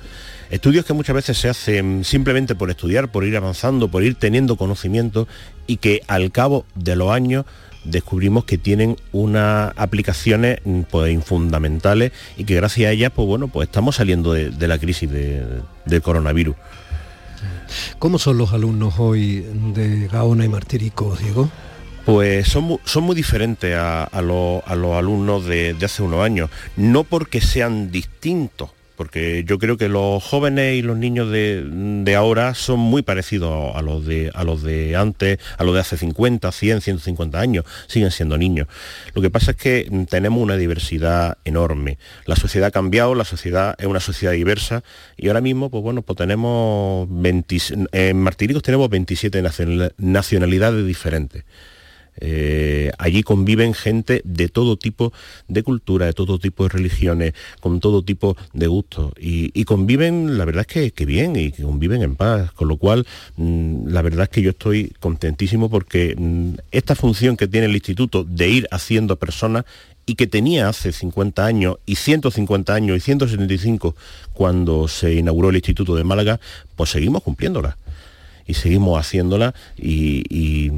estudios que muchas veces se hacen simplemente por estudiar, por ir avanzando, por ir teniendo conocimiento y que al cabo de los años descubrimos que tienen unas aplicaciones pues, fundamentales y que gracias a ellas pues bueno pues estamos saliendo de, la crisis de, del coronavirus. ¿Cómo son los alumnos hoy de Gaona y Martirico, Diego? Pues son muy, son muy diferentes a, a, lo, a, los alumnos de, de hace unos años, no porque sean distintos, porque yo creo que los jóvenes y los niños de, ahora son muy parecidos a los, de, a los de antes, a los de hace 50, 100, 150 años, siguen siendo niños. Lo que pasa es que tenemos una diversidad enorme. La sociedad ha cambiado, la sociedad es una sociedad diversa y ahora mismo, pues bueno, pues tenemos en Martiricos tenemos 27 nacionalidades diferentes. Eh, allí conviven gente de todo tipo de cultura, de todo tipo de religiones, con todo tipo de gustos. Y, conviven, la verdad es que, bien, y conviven en paz. Con lo cual, mm, la verdad es que yo estoy contentísimo porque mm, esta función que tiene el instituto de ir haciendo personas y que tenía hace 50 años y 150 años y 175 cuando se inauguró el Instituto de Málaga, pues seguimos cumpliéndola y seguimos haciéndola y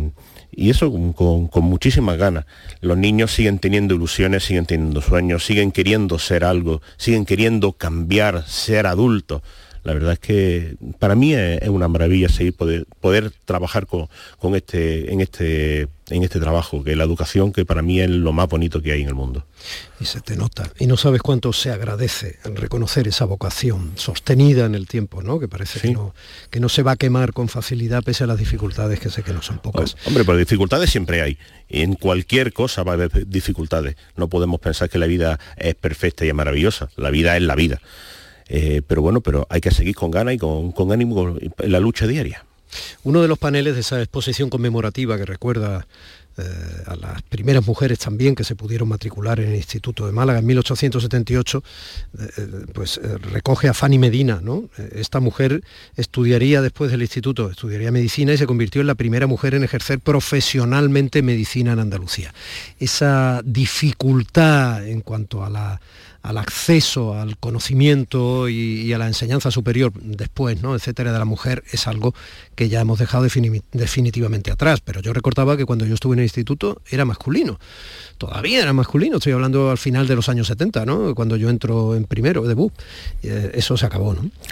eso con, muchísimas ganas. Los niños siguen teniendo ilusiones, siguen teniendo sueños, siguen queriendo ser algo, siguen queriendo cambiar, ser adultos. La verdad es que para mí es, una maravilla seguir poder, poder trabajar con, con, este, en este en este trabajo, que la educación, que para mí es lo más bonito que hay en el mundo. Y se te nota. Y no sabes cuánto se agradece al reconocer esa vocación sostenida en el tiempo, ¿no? Que parece que, no, que no se va a quemar con facilidad pese a las dificultades, que sé que no son pocas. Hombre, pero dificultades siempre hay. En cualquier cosa va a haber dificultades. No podemos pensar que la vida es perfecta y es maravillosa. La vida es la vida. Eh, pero bueno, pero hay que seguir con ganas y con, ánimo en la lucha diaria. Uno de los paneles de esa exposición conmemorativa que recuerda eh, a las primeras mujeres también que se pudieron matricular en el Instituto de Málaga en 1878, eh, eh, pues recoge a Fanny Medina, ¿no? Esta mujer estudiaría después del instituto, estudiaría medicina y se convirtió en la primera mujer en ejercer profesionalmente medicina en Andalucía. Esa dificultad en cuanto a la al acceso al conocimiento y, a la enseñanza superior después, ¿no? etcétera, de la mujer, es algo que ya hemos dejado definitivamente atrás. Pero yo recordaba que cuando yo estuve en el instituto era masculino todavía era masculino, estoy hablando al final de los años 70, ¿no? Cuando yo entro en primero, debut. Eh, eso se acabó.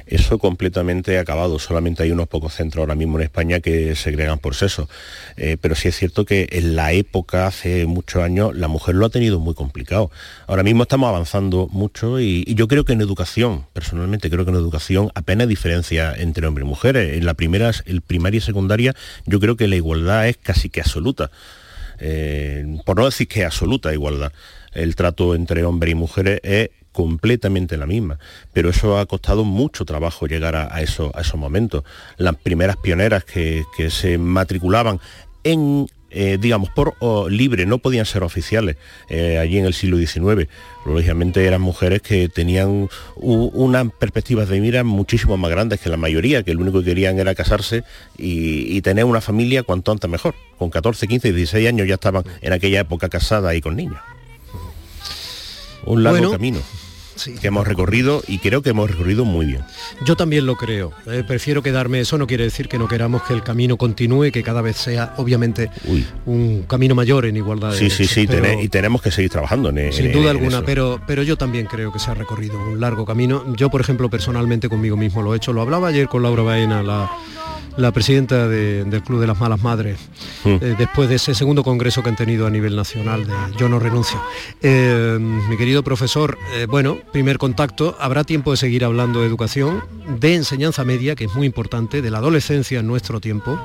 Eso completamente acabado, solamente hay unos pocos centros ahora mismo en España que segregan por sexo. Eh, pero sí es cierto que en la época, hace muchos años, la mujer lo ha tenido muy complicado. Ahora mismo estamos avanzando mucho y, yo creo que en educación, personalmente creo que en educación apenas diferencia entre hombres y mujeres. En la primera, el primaria y secundaria, yo creo que la igualdad es casi que absoluta. Eh, por no decir que absoluta igualdad. El trato entre hombres y mujeres es completamente la misma, pero eso ha costado mucho trabajo llegar a, eso, a esos momentos. Las primeras pioneras que, se matriculaban en eh, digamos, por libre, no podían ser oficiales eh, allí en el siglo XIX. Lógicamente eran mujeres que tenían unas perspectivas de mira muchísimo más grandes que la mayoría, que lo único que querían era casarse y, tener una familia cuanto antes mejor. Con 14, 15, 16 años ya estaban en aquella época casadas y con niños. Un largo camino que hemos recorrido y creo que hemos recorrido muy bien. Yo también lo creo. Eh, prefiero quedarme, eso no quiere decir que no queramos que el camino continúe, que cada vez sea obviamente un camino mayor en igualdad de Sí, sí, sí, y tenemos que seguir trabajando en Sin duda alguna, pero, pero yo también creo que se ha recorrido un largo camino. Yo, por ejemplo, personalmente conmigo mismo lo he hecho. Lo hablaba ayer con Laura Baena, la la presidenta del Club de las Malas Madres, mm. eh, después de ese segundo congreso que han tenido a nivel nacional de Yo no renuncio. Eh, mi querido profesor, eh, bueno, primer contacto, habrá tiempo de seguir hablando de educación, de enseñanza media, que es muy importante, de la adolescencia en nuestro tiempo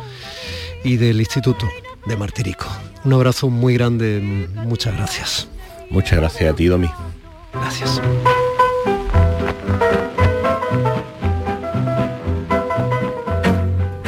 y del Instituto de Martirico. Un abrazo muy grande, muchas gracias. Muchas gracias a ti, Domi. Gracias.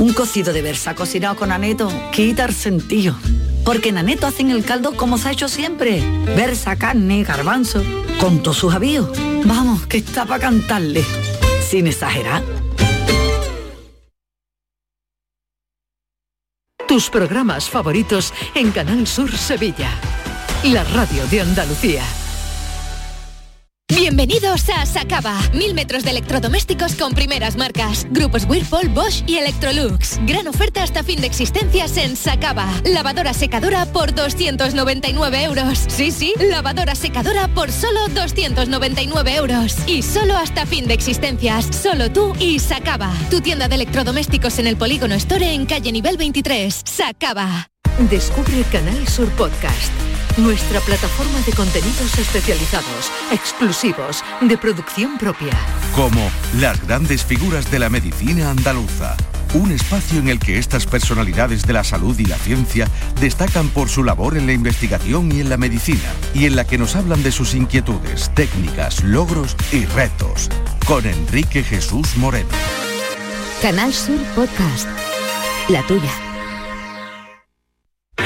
Un cocido de versa cocinado con aneto quita el sentido. Porque en aneto hacen el caldo como se ha hecho siempre. Versa, carne, garbanzo, con todos sus avíos. Vamos, que está para cantarle. Sin exagerar. Tus programas favoritos en Canal Sur Sevilla. La radio de Andalucía. Bienvenidos a Sacaba. Mil metros de electrodomésticos con primeras marcas. Grupos Whirlpool, Bosch y Electrolux. Gran oferta hasta fin de existencias en Sacaba. Lavadora secadora por 299 euros. Sí, sí, lavadora secadora por solo 299 euros. Y solo hasta fin de existencias. Solo tú y Sacaba. Tu tienda de electrodomésticos en el Polígono Store en calle nivel 23. Sacaba. Descubre Canal Sur Podcast, nuestra plataforma de contenidos especializados, exclusivos, de producción propia. Como las grandes figuras de la medicina andaluza. Un espacio en el que estas personalidades de la salud y la ciencia destacan por su labor en la investigación y en la medicina, y en la que nos hablan de sus inquietudes, técnicas, logros y retos. Con Enrique Jesús Moreno. Canal Sur Podcast. La tuya.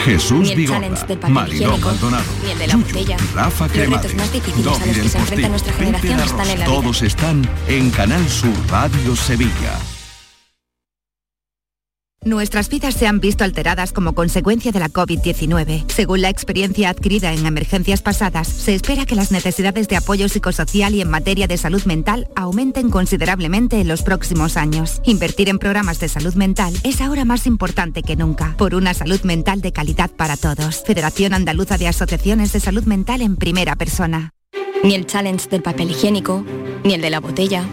Jesús Ni el Vigorra, del Mariló Maldonado, ni el de la Yuyu, botella. Rafa Los Cremades, retos más difíciles a los Domi que del se enfrenta Postigo, nuestra Pepe generación La están en la Rosa. vida. Todos están en Canal Sur Radio Sevilla. Nuestras vidas se han visto alteradas como consecuencia de la COVID-19. Según la experiencia adquirida en emergencias pasadas, se espera que las necesidades de apoyo psicosocial y en materia de salud mental aumenten considerablemente en los próximos años. Invertir en programas de salud mental es ahora más importante que nunca, por una salud mental de calidad para todos. Federación Andaluza de Asociaciones de Salud Mental en primera persona. Ni el challenge del papel higiénico, ni el de la botella.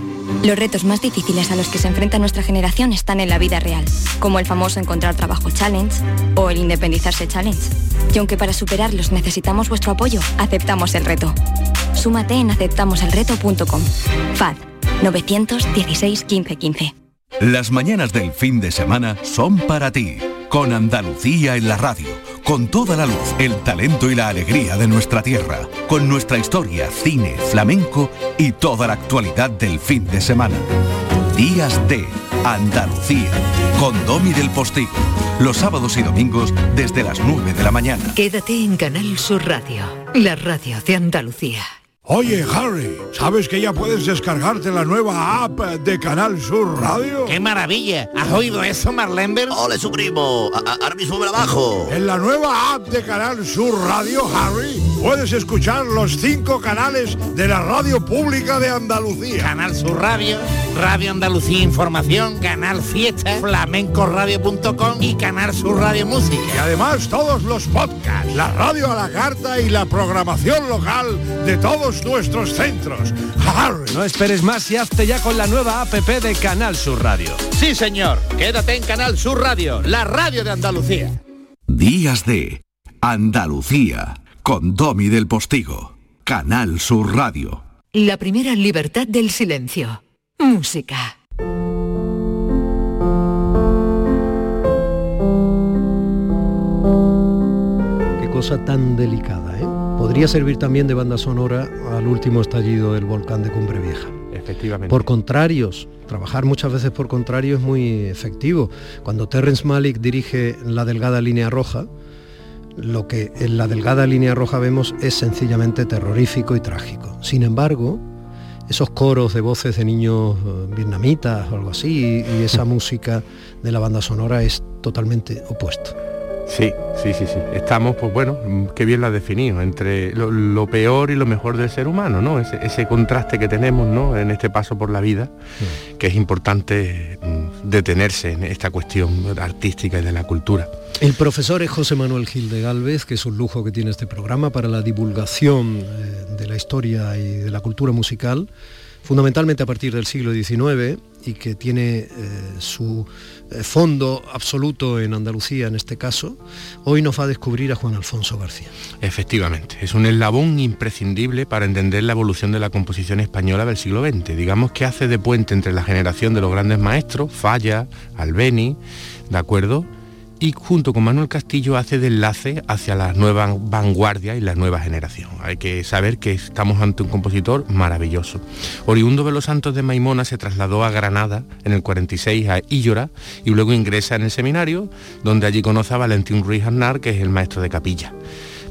Los retos más difíciles a los que se enfrenta nuestra generación están en la vida real, como el famoso encontrar trabajo challenge o el independizarse challenge. Y aunque para superarlos necesitamos vuestro apoyo, aceptamos el reto. Súmate en aceptamoselreto.com. FAD 916 15 15. Las mañanas del fin de semana son para ti, con Andalucía en la radio, con toda la luz, el talento y la alegría de nuestra tierra, con nuestra historia, cine, flamenco y toda la actualidad del fin de semana. Días de Andalucía, con Domi del Postigo, los sábados y domingos desde las 9 de la mañana. Quédate en Canal Sur Radio, la radio de Andalucía. Oye, Harry, ¿sabes que ya puedes descargarte la nueva app de Canal Sur Radio? ¡Qué maravilla! ¿Has oído eso, Marlenber? ¡Ole, su primo! Ahora mismo me la bajo. En la nueva app de Canal Sur Radio, Harry, puedes escuchar los cinco canales de la radio pública de Andalucía. Canal Sur Radio, Radio Andalucía Información, Canal Fiesta, flamencoradio.com y Canal Sur Radio Música. Y además todos los podcasts, la radio a la carta y la programación local de todos nuestros centros. Harry. No esperes más y hazte ya con la nueva APP de Canal Sur Radio. Sí, señor. Quédate en Canal Sur Radio, la radio de Andalucía. Días de Andalucía, con Domi del Postigo, Canal Sur Radio. La primera libertad del silencio. Música. Qué cosa tan delicada, ¿eh? Podría servir también de banda sonora al último estallido del volcán de Cumbre Vieja. Efectivamente. Por contrarios, trabajar muchas veces por contrario es muy efectivo. Cuando Terrence Malick dirige La Delgada Línea Roja, lo que en La Delgada Línea Roja vemos es sencillamente terrorífico y trágico. Sin embargo, esos coros de voces de niños eh, vietnamitas o algo así y, y esa [laughs] música de la banda sonora es totalmente opuesto. Sí, sí, sí, sí. Estamos, pues bueno, mm, qué bien lo has definido, entre lo, lo peor y lo mejor del ser humano, ¿no? Ese, ese contraste que tenemos, ¿no? En este paso por la vida, que es importante mm, detenerse en esta cuestión artística y de la cultura. El profesor es José Manuel Gil de Galvez, que es un lujo que tiene este programa para la divulgación eh, de la historia y de la cultura musical, fundamentalmente a partir del siglo XIX y que tiene eh, su fondo absoluto en Andalucía en este caso. Hoy nos va a descubrir a Juan Alfonso García. Efectivamente, es un eslabón imprescindible para entender la evolución de la composición española del siglo XX. Digamos que hace de puente entre la generación de los grandes maestros, Falla, Albeni, ¿de acuerdo? Y junto con Manuel Castillo hace de enlace hacia la nueva vanguardia y la nueva generación. Hay que saber que estamos ante un compositor maravilloso. Oriundo de los Santos de Maimona se trasladó a Granada en el 46 a Íllora y luego ingresa en el seminario, donde allí conoce a Valentín Ruiz Arnar, que es el maestro de capilla.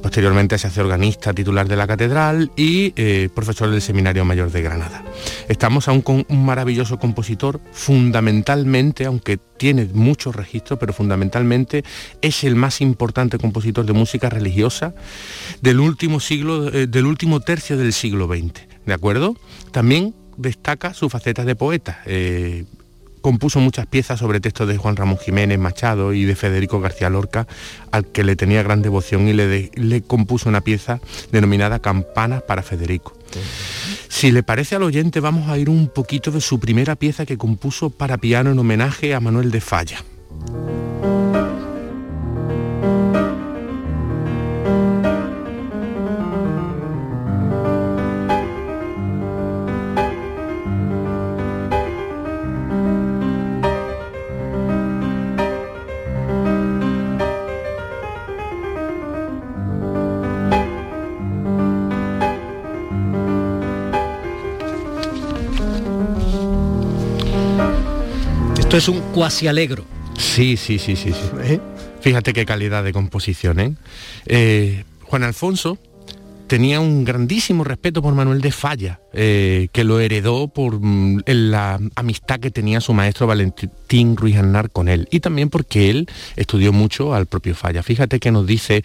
Posteriormente se hace organista titular de la catedral y eh, profesor del Seminario Mayor de Granada. Estamos aún con un maravilloso compositor, fundamentalmente, aunque tiene muchos registros, pero fundamentalmente es el más importante compositor de música religiosa del último siglo, eh, del último tercio del siglo XX. ¿de acuerdo? También destaca su faceta de poeta. Eh, compuso muchas piezas sobre textos de Juan Ramón Jiménez Machado y de Federico García Lorca, al que le tenía gran devoción y le, compuso una pieza denominada Campanas para Federico. Si le parece al oyente, vamos a ir un poquito de su primera pieza que compuso para piano en homenaje a Manuel de Falla. Esto es un cuasi alegro. Sí, sí, sí, sí. sí. Fíjate qué calidad de composición, ¿eh? Eh, Juan Alfonso tenía un grandísimo respeto por Manuel de Falla, eh, que lo heredó por mm, la amistad que tenía su maestro Valentín Ruiz Arnar con él, y también porque él estudió mucho al propio Falla. Fíjate que nos dice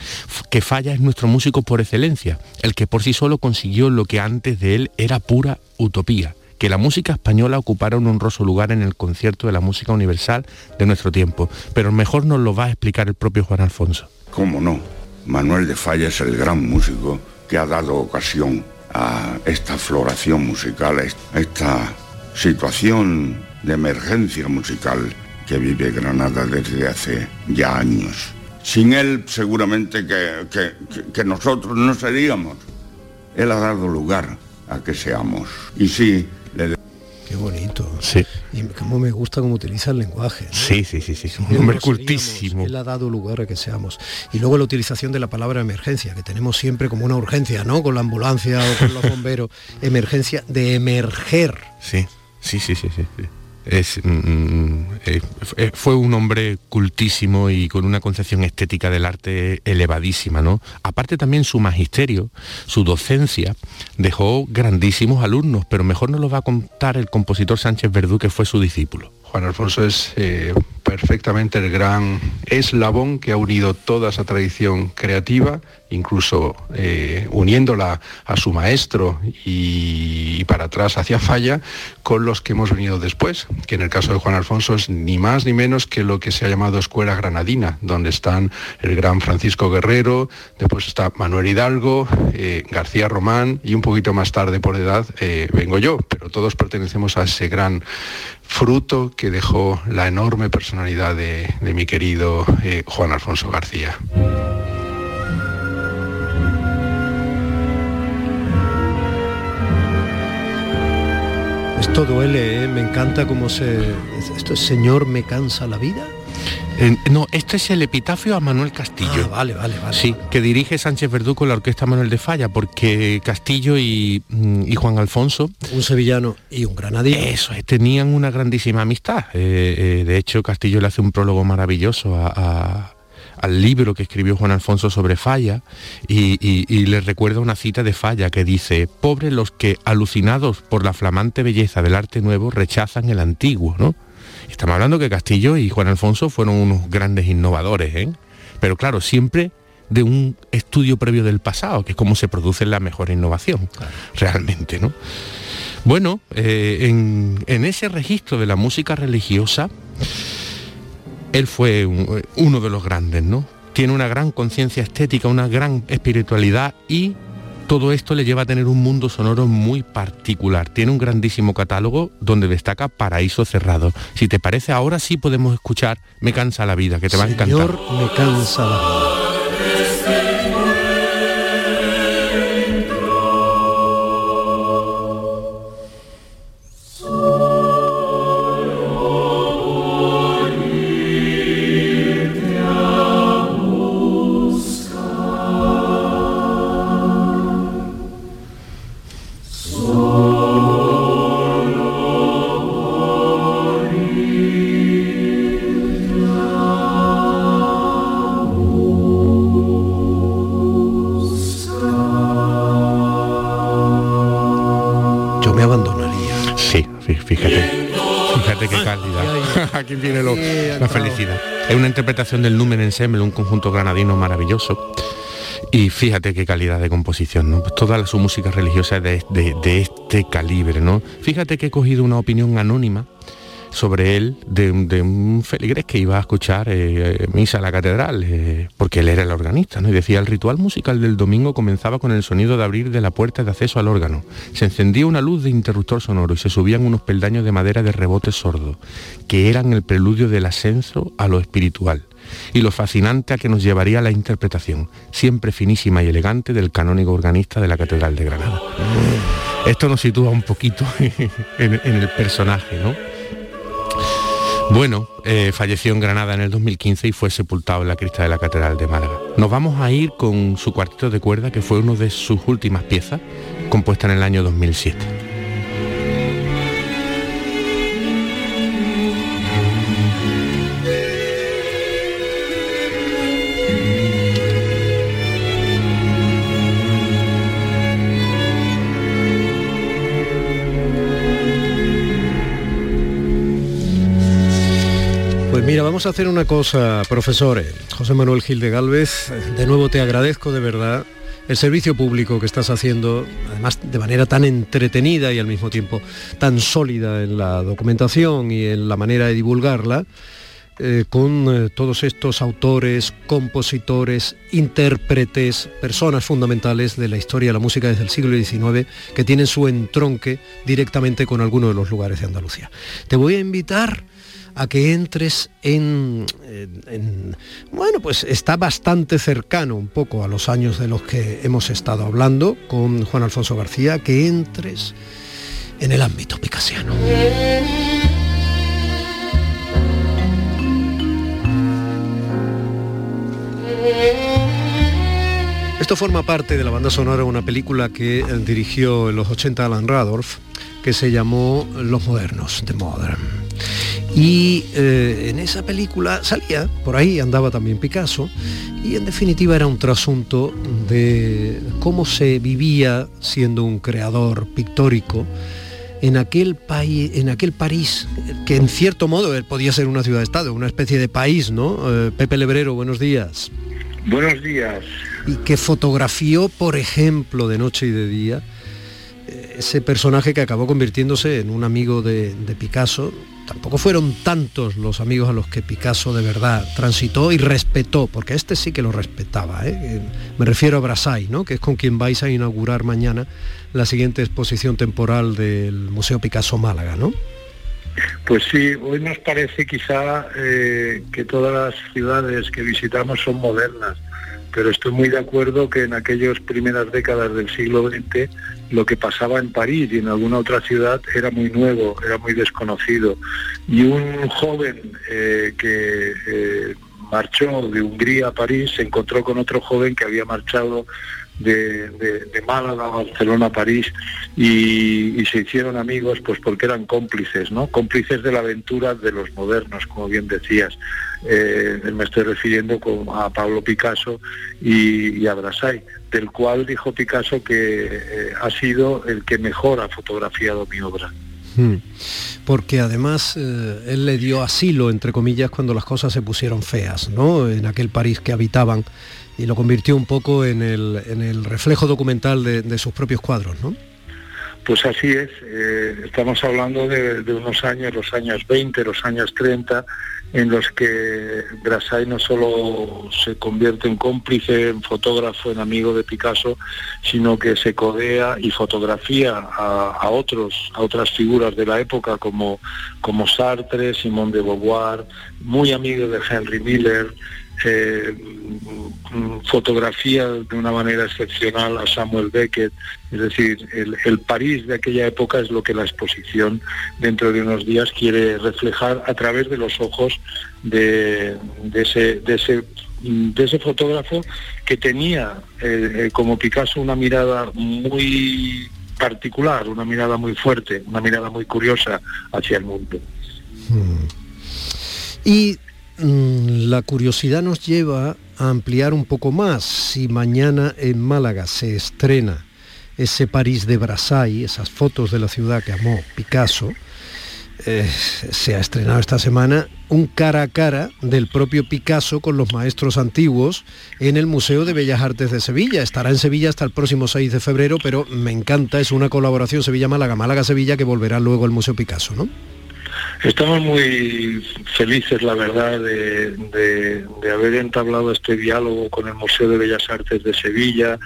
que Falla es nuestro músico por excelencia, el que por sí solo consiguió lo que antes de él era pura utopía que la música española ocupara un honroso lugar en el concierto de la música universal de nuestro tiempo. Pero mejor nos lo va a explicar el propio Juan Alfonso. ¿Cómo no? Manuel de Falla es el gran músico que ha dado ocasión a esta floración musical, a esta situación de emergencia musical que vive Granada desde hace ya años. Sin él seguramente que, nosotros no seríamos. Él ha dado lugar a que seamos. Y sí, Qué bonito. Sí. Y cómo me gusta cómo utiliza el lenguaje. ¿no? Sí, sí, sí, sí. Un hombre cultísimo. Él ha dado lugar a que seamos. Y luego la utilización de la palabra emergencia, que tenemos siempre como una urgencia, ¿no? Con la ambulancia o con los bomberos. [laughs] Emergencia de emerger. Sí, sí, sí, sí, sí. sí. Es, mm, eh, f- fue un hombre cultísimo y con una concepción estética del arte elevadísima, ¿no? Aparte también su magisterio, su docencia, dejó grandísimos alumnos, pero mejor nos lo va a contar el compositor Sánchez Verdú, que fue su discípulo. Juan Alfonso es eh, perfectamente el gran eslabón que ha unido toda esa tradición creativa, incluso eh, uniéndola a su maestro y, para atrás hacia Falla, con los que hemos venido después, que en el caso de Juan Alfonso es ni más ni menos que lo que se ha llamado Escuela Granadina, donde están el gran Francisco Guerrero, después está Manuel Hidalgo, eh, García Román y un poquito más tarde por edad eh, vengo yo, pero todos pertenecemos a ese gran fruto que dejó la enorme personalidad de, mi querido Juan Alfonso García. Esto duele, ¿eh? me encanta cómo se... Esto es Señor, me cansa la vida. Eh, no, este es el epitafio a Manuel Castillo. Ah, vale, vale, vale. Sí, que dirige Sánchez Verdú con la orquesta Manuel de Falla, porque Castillo y, mm, y Juan Alfonso Un sevillano y un granadino. Eso, es, tenían una grandísima amistad. Eh, eh, de hecho, Castillo le hace un prólogo maravilloso a- a- al libro que escribió Juan Alfonso sobre Falla y, y- y le recuerda una cita de Falla que dice, pobres los que, alucinados por la flamante belleza del arte nuevo, rechazan el antiguo, ¿no? Estamos hablando que Castillo y Juan Alfonso fueron unos grandes innovadores, ¿eh? Pero claro, siempre de un estudio previo del pasado, que es como se produce la mejor innovación, realmente, ¿no? Bueno, eh, en, en ese registro de la música religiosa, él fue un- uno de los grandes, ¿no? Tiene una gran conciencia estética, una gran espiritualidad y todo esto le lleva a tener un mundo sonoro muy particular. Tiene un grandísimo catálogo donde destaca Paraíso Cerrado. Si te parece, ahora sí podemos escuchar Me cansa la vida, que te va a encantar. Señor, me cansa la vida. Yo me abandonaría. Sí, fí- fíjate. Fíjate qué calidad. [laughs] Aquí viene lo- la felicidad. Es una interpretación del Numen Ensemble, un conjunto granadino maravilloso. Y fíjate qué calidad de composición, ¿no? Pues toda su música religiosa de, de- este calibre, ¿no? Fíjate que he cogido una opinión anónima sobre él de, un feligrés que iba a escuchar eh, misa a la catedral, eh, porque él era el organista, ¿no? Y decía, el ritual musical del domingo comenzaba con el sonido de abrir de la puerta de acceso al órgano. Se encendía una luz de interruptor sonoro y se subían unos peldaños de madera de rebote sordo, que eran el preludio del ascenso a lo espiritual y lo fascinante a que nos llevaría la interpretación, siempre finísima y elegante, del canónigo organista de la Catedral de Granada. Esto nos sitúa un poquito [laughs] en, el personaje, ¿no? Bueno, eh, falleció en Granada en el 2015 y fue sepultado en la crista de la Catedral de Málaga. Nos vamos a ir con su cuarteto de cuerda, que fue una de sus últimas piezas, compuesta en el año 2007. Mira, vamos a hacer una cosa, profesores. José Manuel Gil de Galvez, de nuevo te agradezco de verdad el servicio público que estás haciendo, además de manera tan entretenida y al mismo tiempo tan sólida en la documentación y en la manera de divulgarla, eh, con eh, todos estos autores, compositores, intérpretes, personas fundamentales de la historia de la música desde el siglo XIX que tienen su entronque directamente con alguno de los lugares de Andalucía. Te voy a invitar a que entres en, en- en- bueno, pues está bastante cercano un poco a los años de los que hemos estado hablando con Juan Alfonso García, que entres en el ámbito picasiano. Esto forma parte de la banda sonora de una película que eh, dirigió en los 80 Alan Radorf, que se llamó Los Modernos, The Modern. Y eh, en esa película salía, por ahí andaba también Picasso, y en definitiva era un trasunto de cómo se vivía siendo un creador pictórico en aquel país, en aquel París, que en cierto modo él podía ser una ciudad-estado, una especie de país, ¿no? Eh, Pepe Lebrero, buenos días Buenos días. y que fotografió, por ejemplo, de noche y de día, eh, ese personaje que acabó convirtiéndose en un amigo de, de Picasso. Tampoco fueron tantos los amigos a los que Picasso de verdad transitó y respetó, porque este sí que lo respetaba. ¿eh? Eh, Me refiero a Brassai, ¿no? que es con quien vais a inaugurar mañana la siguiente exposición temporal del Museo Picasso Málaga, ¿no? Pues sí, hoy nos parece quizá eh, que todas las ciudades que visitamos son modernas, pero estoy muy de acuerdo que en aquellas primeras décadas del siglo XX lo que pasaba en París y en alguna otra ciudad era muy nuevo, era muy desconocido. Y un joven eh, que eh, marchó de Hungría a París se encontró con otro joven que había marchado de, Málaga, Barcelona, París y, se hicieron amigos pues porque eran cómplices, ¿no? Cómplices de la aventura de los modernos, como bien decías. Eh, me estoy refiriendo a Pablo Picasso y, y a Brassai, del cual dijo Picasso que eh, ha sido el que mejor ha fotografiado mi obra. Hmm. Porque además eh, él le dio asilo, entre comillas, cuando las cosas se pusieron feas, ¿no? En aquel París que habitaban y lo convirtió un poco en el, en el reflejo documental de, sus propios cuadros, ¿no? Pues así es, eh, estamos hablando de, unos años, los años 20, los años 30, en los que Brassai no solo se convierte en cómplice, en fotógrafo, en amigo de Picasso, sino que se codea y fotografía a, a otros, a otras figuras de la época como, como Sartre, Simone de Beauvoir, muy amigo de Henry Miller, eh, fotografía de una manera excepcional a Samuel Beckett, es decir, el, París de aquella época es lo que la exposición dentro de unos días quiere reflejar a través de los ojos de, ese, fotógrafo que tenía eh, eh, como Picasso una mirada muy particular, una mirada muy fuerte, una mirada muy curiosa hacia el mundo. Y mm, la curiosidad nos lleva a ampliar un poco más. Si mañana en Málaga se estrena ese París de Brassai, esas fotos de la ciudad que amó Picasso, eh, se ha estrenado esta semana un cara a cara del propio Picasso con los maestros antiguos en el Museo de Bellas Artes de Sevilla. Estará en Sevilla hasta el próximo 6 de febrero, pero me encanta, es una colaboración Sevilla-Málaga, Málaga-Sevilla que volverá luego al Museo Picasso, ¿no? Estamos muy felices, la verdad, de, haber entablado este diálogo con el Museo de Bellas Artes de Sevilla,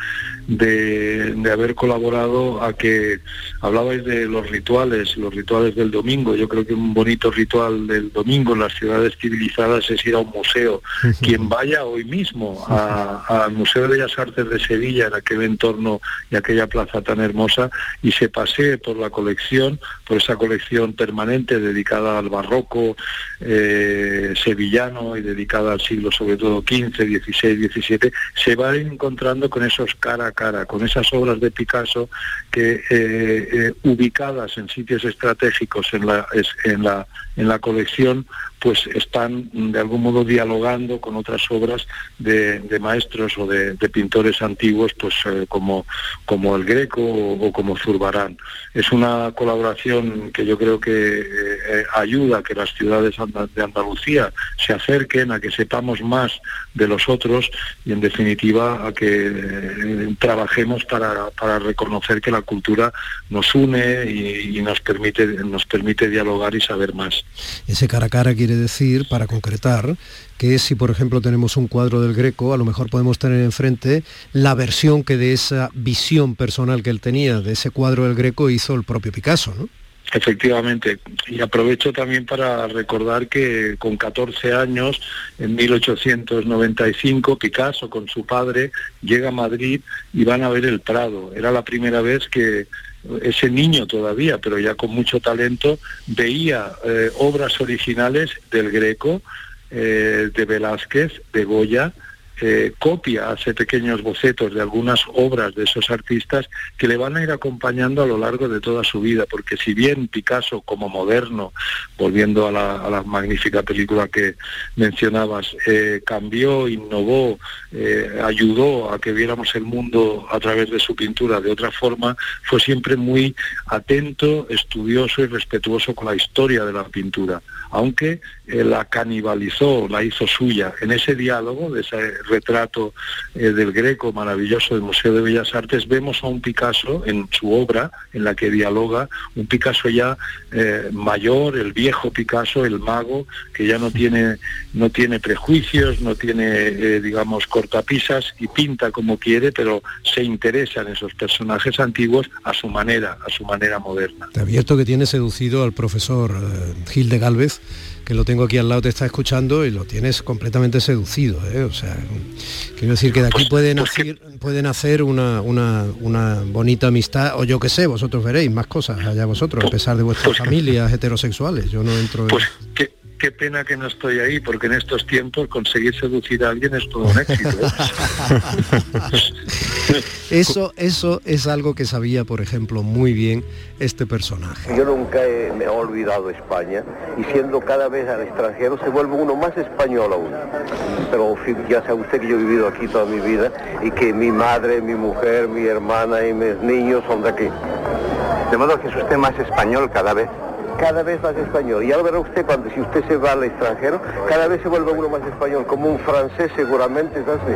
de, haber colaborado a que hablabais de los rituales, los rituales del domingo. Yo creo que un bonito ritual del domingo en las ciudades civilizadas es ir a un museo. Quien vaya hoy mismo al Museo de Bellas Artes de Sevilla, en aquel entorno y aquella plaza tan hermosa, y se pasee por la colección, por esa colección permanente dedicada al barroco eh, sevillano y dedicada al siglo sobre todo XV, XVI, XVII, se va encontrando con esos cara a cara, con esas obras de Picasso que eh, eh, ubicadas en sitios estratégicos en la, en la, en la colección pues están de algún modo dialogando con otras obras de, maestros o de, pintores antiguos, pues eh, como, como el Greco o, como Zurbarán. Es una colaboración que yo creo que eh, ayuda a que las ciudades de Andalucía se acerquen, a que sepamos más de los otros y en definitiva a que eh, trabajemos para, reconocer que la cultura nos une y, nos permite nos permite dialogar y saber más. Ese cara a cara quiere decir, para concretar, que si por ejemplo tenemos un cuadro del Greco, a lo mejor podemos tener enfrente la versión que de esa visión personal que él tenía de ese cuadro del Greco hizo el propio Picasso, ¿no? Efectivamente, y aprovecho también para recordar que con 14 años, en 1895, Picasso con su padre llega a Madrid y van a ver el Prado. Era la primera vez que ese niño todavía, pero ya con mucho talento, veía eh, obras originales del Greco, eh, de Velázquez, de Goya, eh, copia, hace pequeños bocetos de algunas obras de esos artistas que le van a ir acompañando a lo largo de toda su vida, porque si bien Picasso como moderno, volviendo a la, magnífica película que mencionabas, eh, cambió, innovó, eh, ayudó a que viéramos el mundo a través de su pintura de otra forma, fue siempre muy atento, estudioso y respetuoso con la historia de la pintura, aunque la canibalizó, la hizo suya. En ese diálogo, de retrato eh, del Greco maravilloso del Museo de Bellas Artes, vemos a un Picasso en su obra, en la que dialoga, un Picasso ya eh, mayor, el viejo Picasso, el mago, que ya no tiene, no tiene prejuicios, no tiene, eh, digamos, cortapisas y pinta como quiere, pero se interesa en esos personajes antiguos a su manera, a su manera moderna. Te abierto que tiene seducido al profesor Gil de Galvez que lo tengo aquí al lado, te está escuchando y lo tienes completamente seducido. ¿eh? O sea, quiero decir que de aquí pueden hacer, pueden hacer una, una, bonita amistad, o yo qué sé, vosotros veréis más cosas allá vosotros, a pesar de vuestras familias heterosexuales. Yo no entro en... Pues qué pena que no estoy ahí, porque en estos tiempos conseguir seducir a alguien es todo un éxito. ¿eh? [laughs] eso, eso es algo que sabía, por ejemplo, muy bien este personaje. Yo nunca me he olvidado España y siendo cada vez al extranjero se vuelve uno más español aún. Pero ya sabe usted que yo he vivido aquí toda mi vida y que mi madre, mi mujer, mi hermana y mis niños son de aquí. De modo que es usted más español cada vez cada vez más español. Y ahora verá usted cuando si usted se va al extranjero, cada vez se vuelve uno más español, como un francés seguramente es así.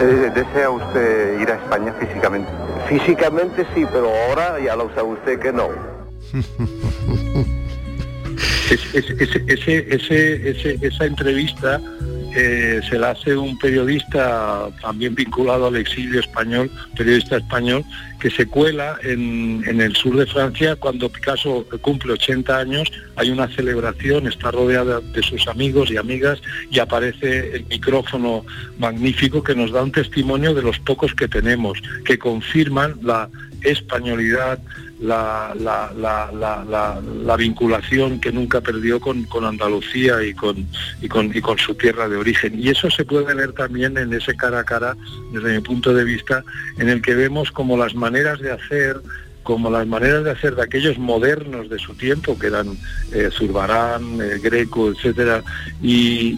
Eh, ¿Desea usted ir a España físicamente? Físicamente sí, pero ahora ya lo sabe usted que no. [laughs] esa entrevista eh, se la hace un periodista también vinculado al exilio español, periodista español, que se cuela en, el sur de Francia cuando Picasso cumple 80 años, hay una celebración, está rodeada de sus amigos y amigas y aparece el micrófono magnífico que nos da un testimonio de los pocos que tenemos, que confirman la españolidad, la, la, vinculación que nunca perdió con, Andalucía y con, y, con, y con su tierra de origen. Y eso se puede ver también en ese cara a cara, desde mi punto de vista, en el que vemos como las maneras de hacer como las maneras de hacer de aquellos modernos de su tiempo, que eran eh, Zurbarán, eh, Greco, etcétera, y,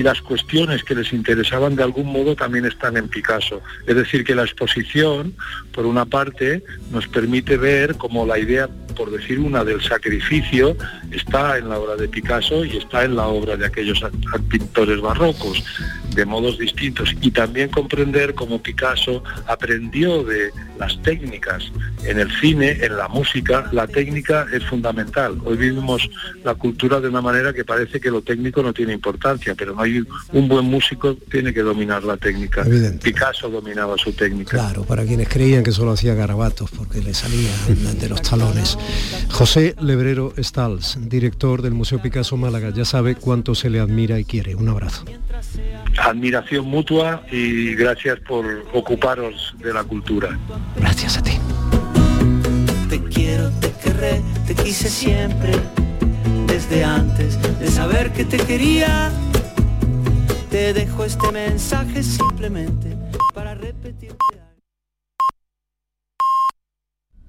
las cuestiones que les interesaban de algún modo también están en Picasso. Es decir, que la exposición, por una parte, nos permite ver cómo la idea, por decir una, del sacrificio está en la obra de Picasso y está en la obra de aquellos pintores barrocos, de modos distintos, y también comprender cómo Picasso aprendió de las técnicas en el cine, en la música, la técnica es fundamental. Hoy vivimos la cultura de una manera que parece que lo técnico no tiene importancia, pero no hay un buen músico tiene que dominar la técnica. Picasso dominaba su técnica. Claro, para quienes creían que solo hacía garabatos porque le salía de los talones. José Lebrero Stals, director del Museo Picasso Málaga, ya sabe cuánto se le admira y quiere. Un abrazo. Admiración mutua y gracias por ocuparos de la cultura. Gracias a ti quiero, te querré, te quise siempre, desde antes de saber que te quería. Te dejo este mensaje simplemente para repetirte.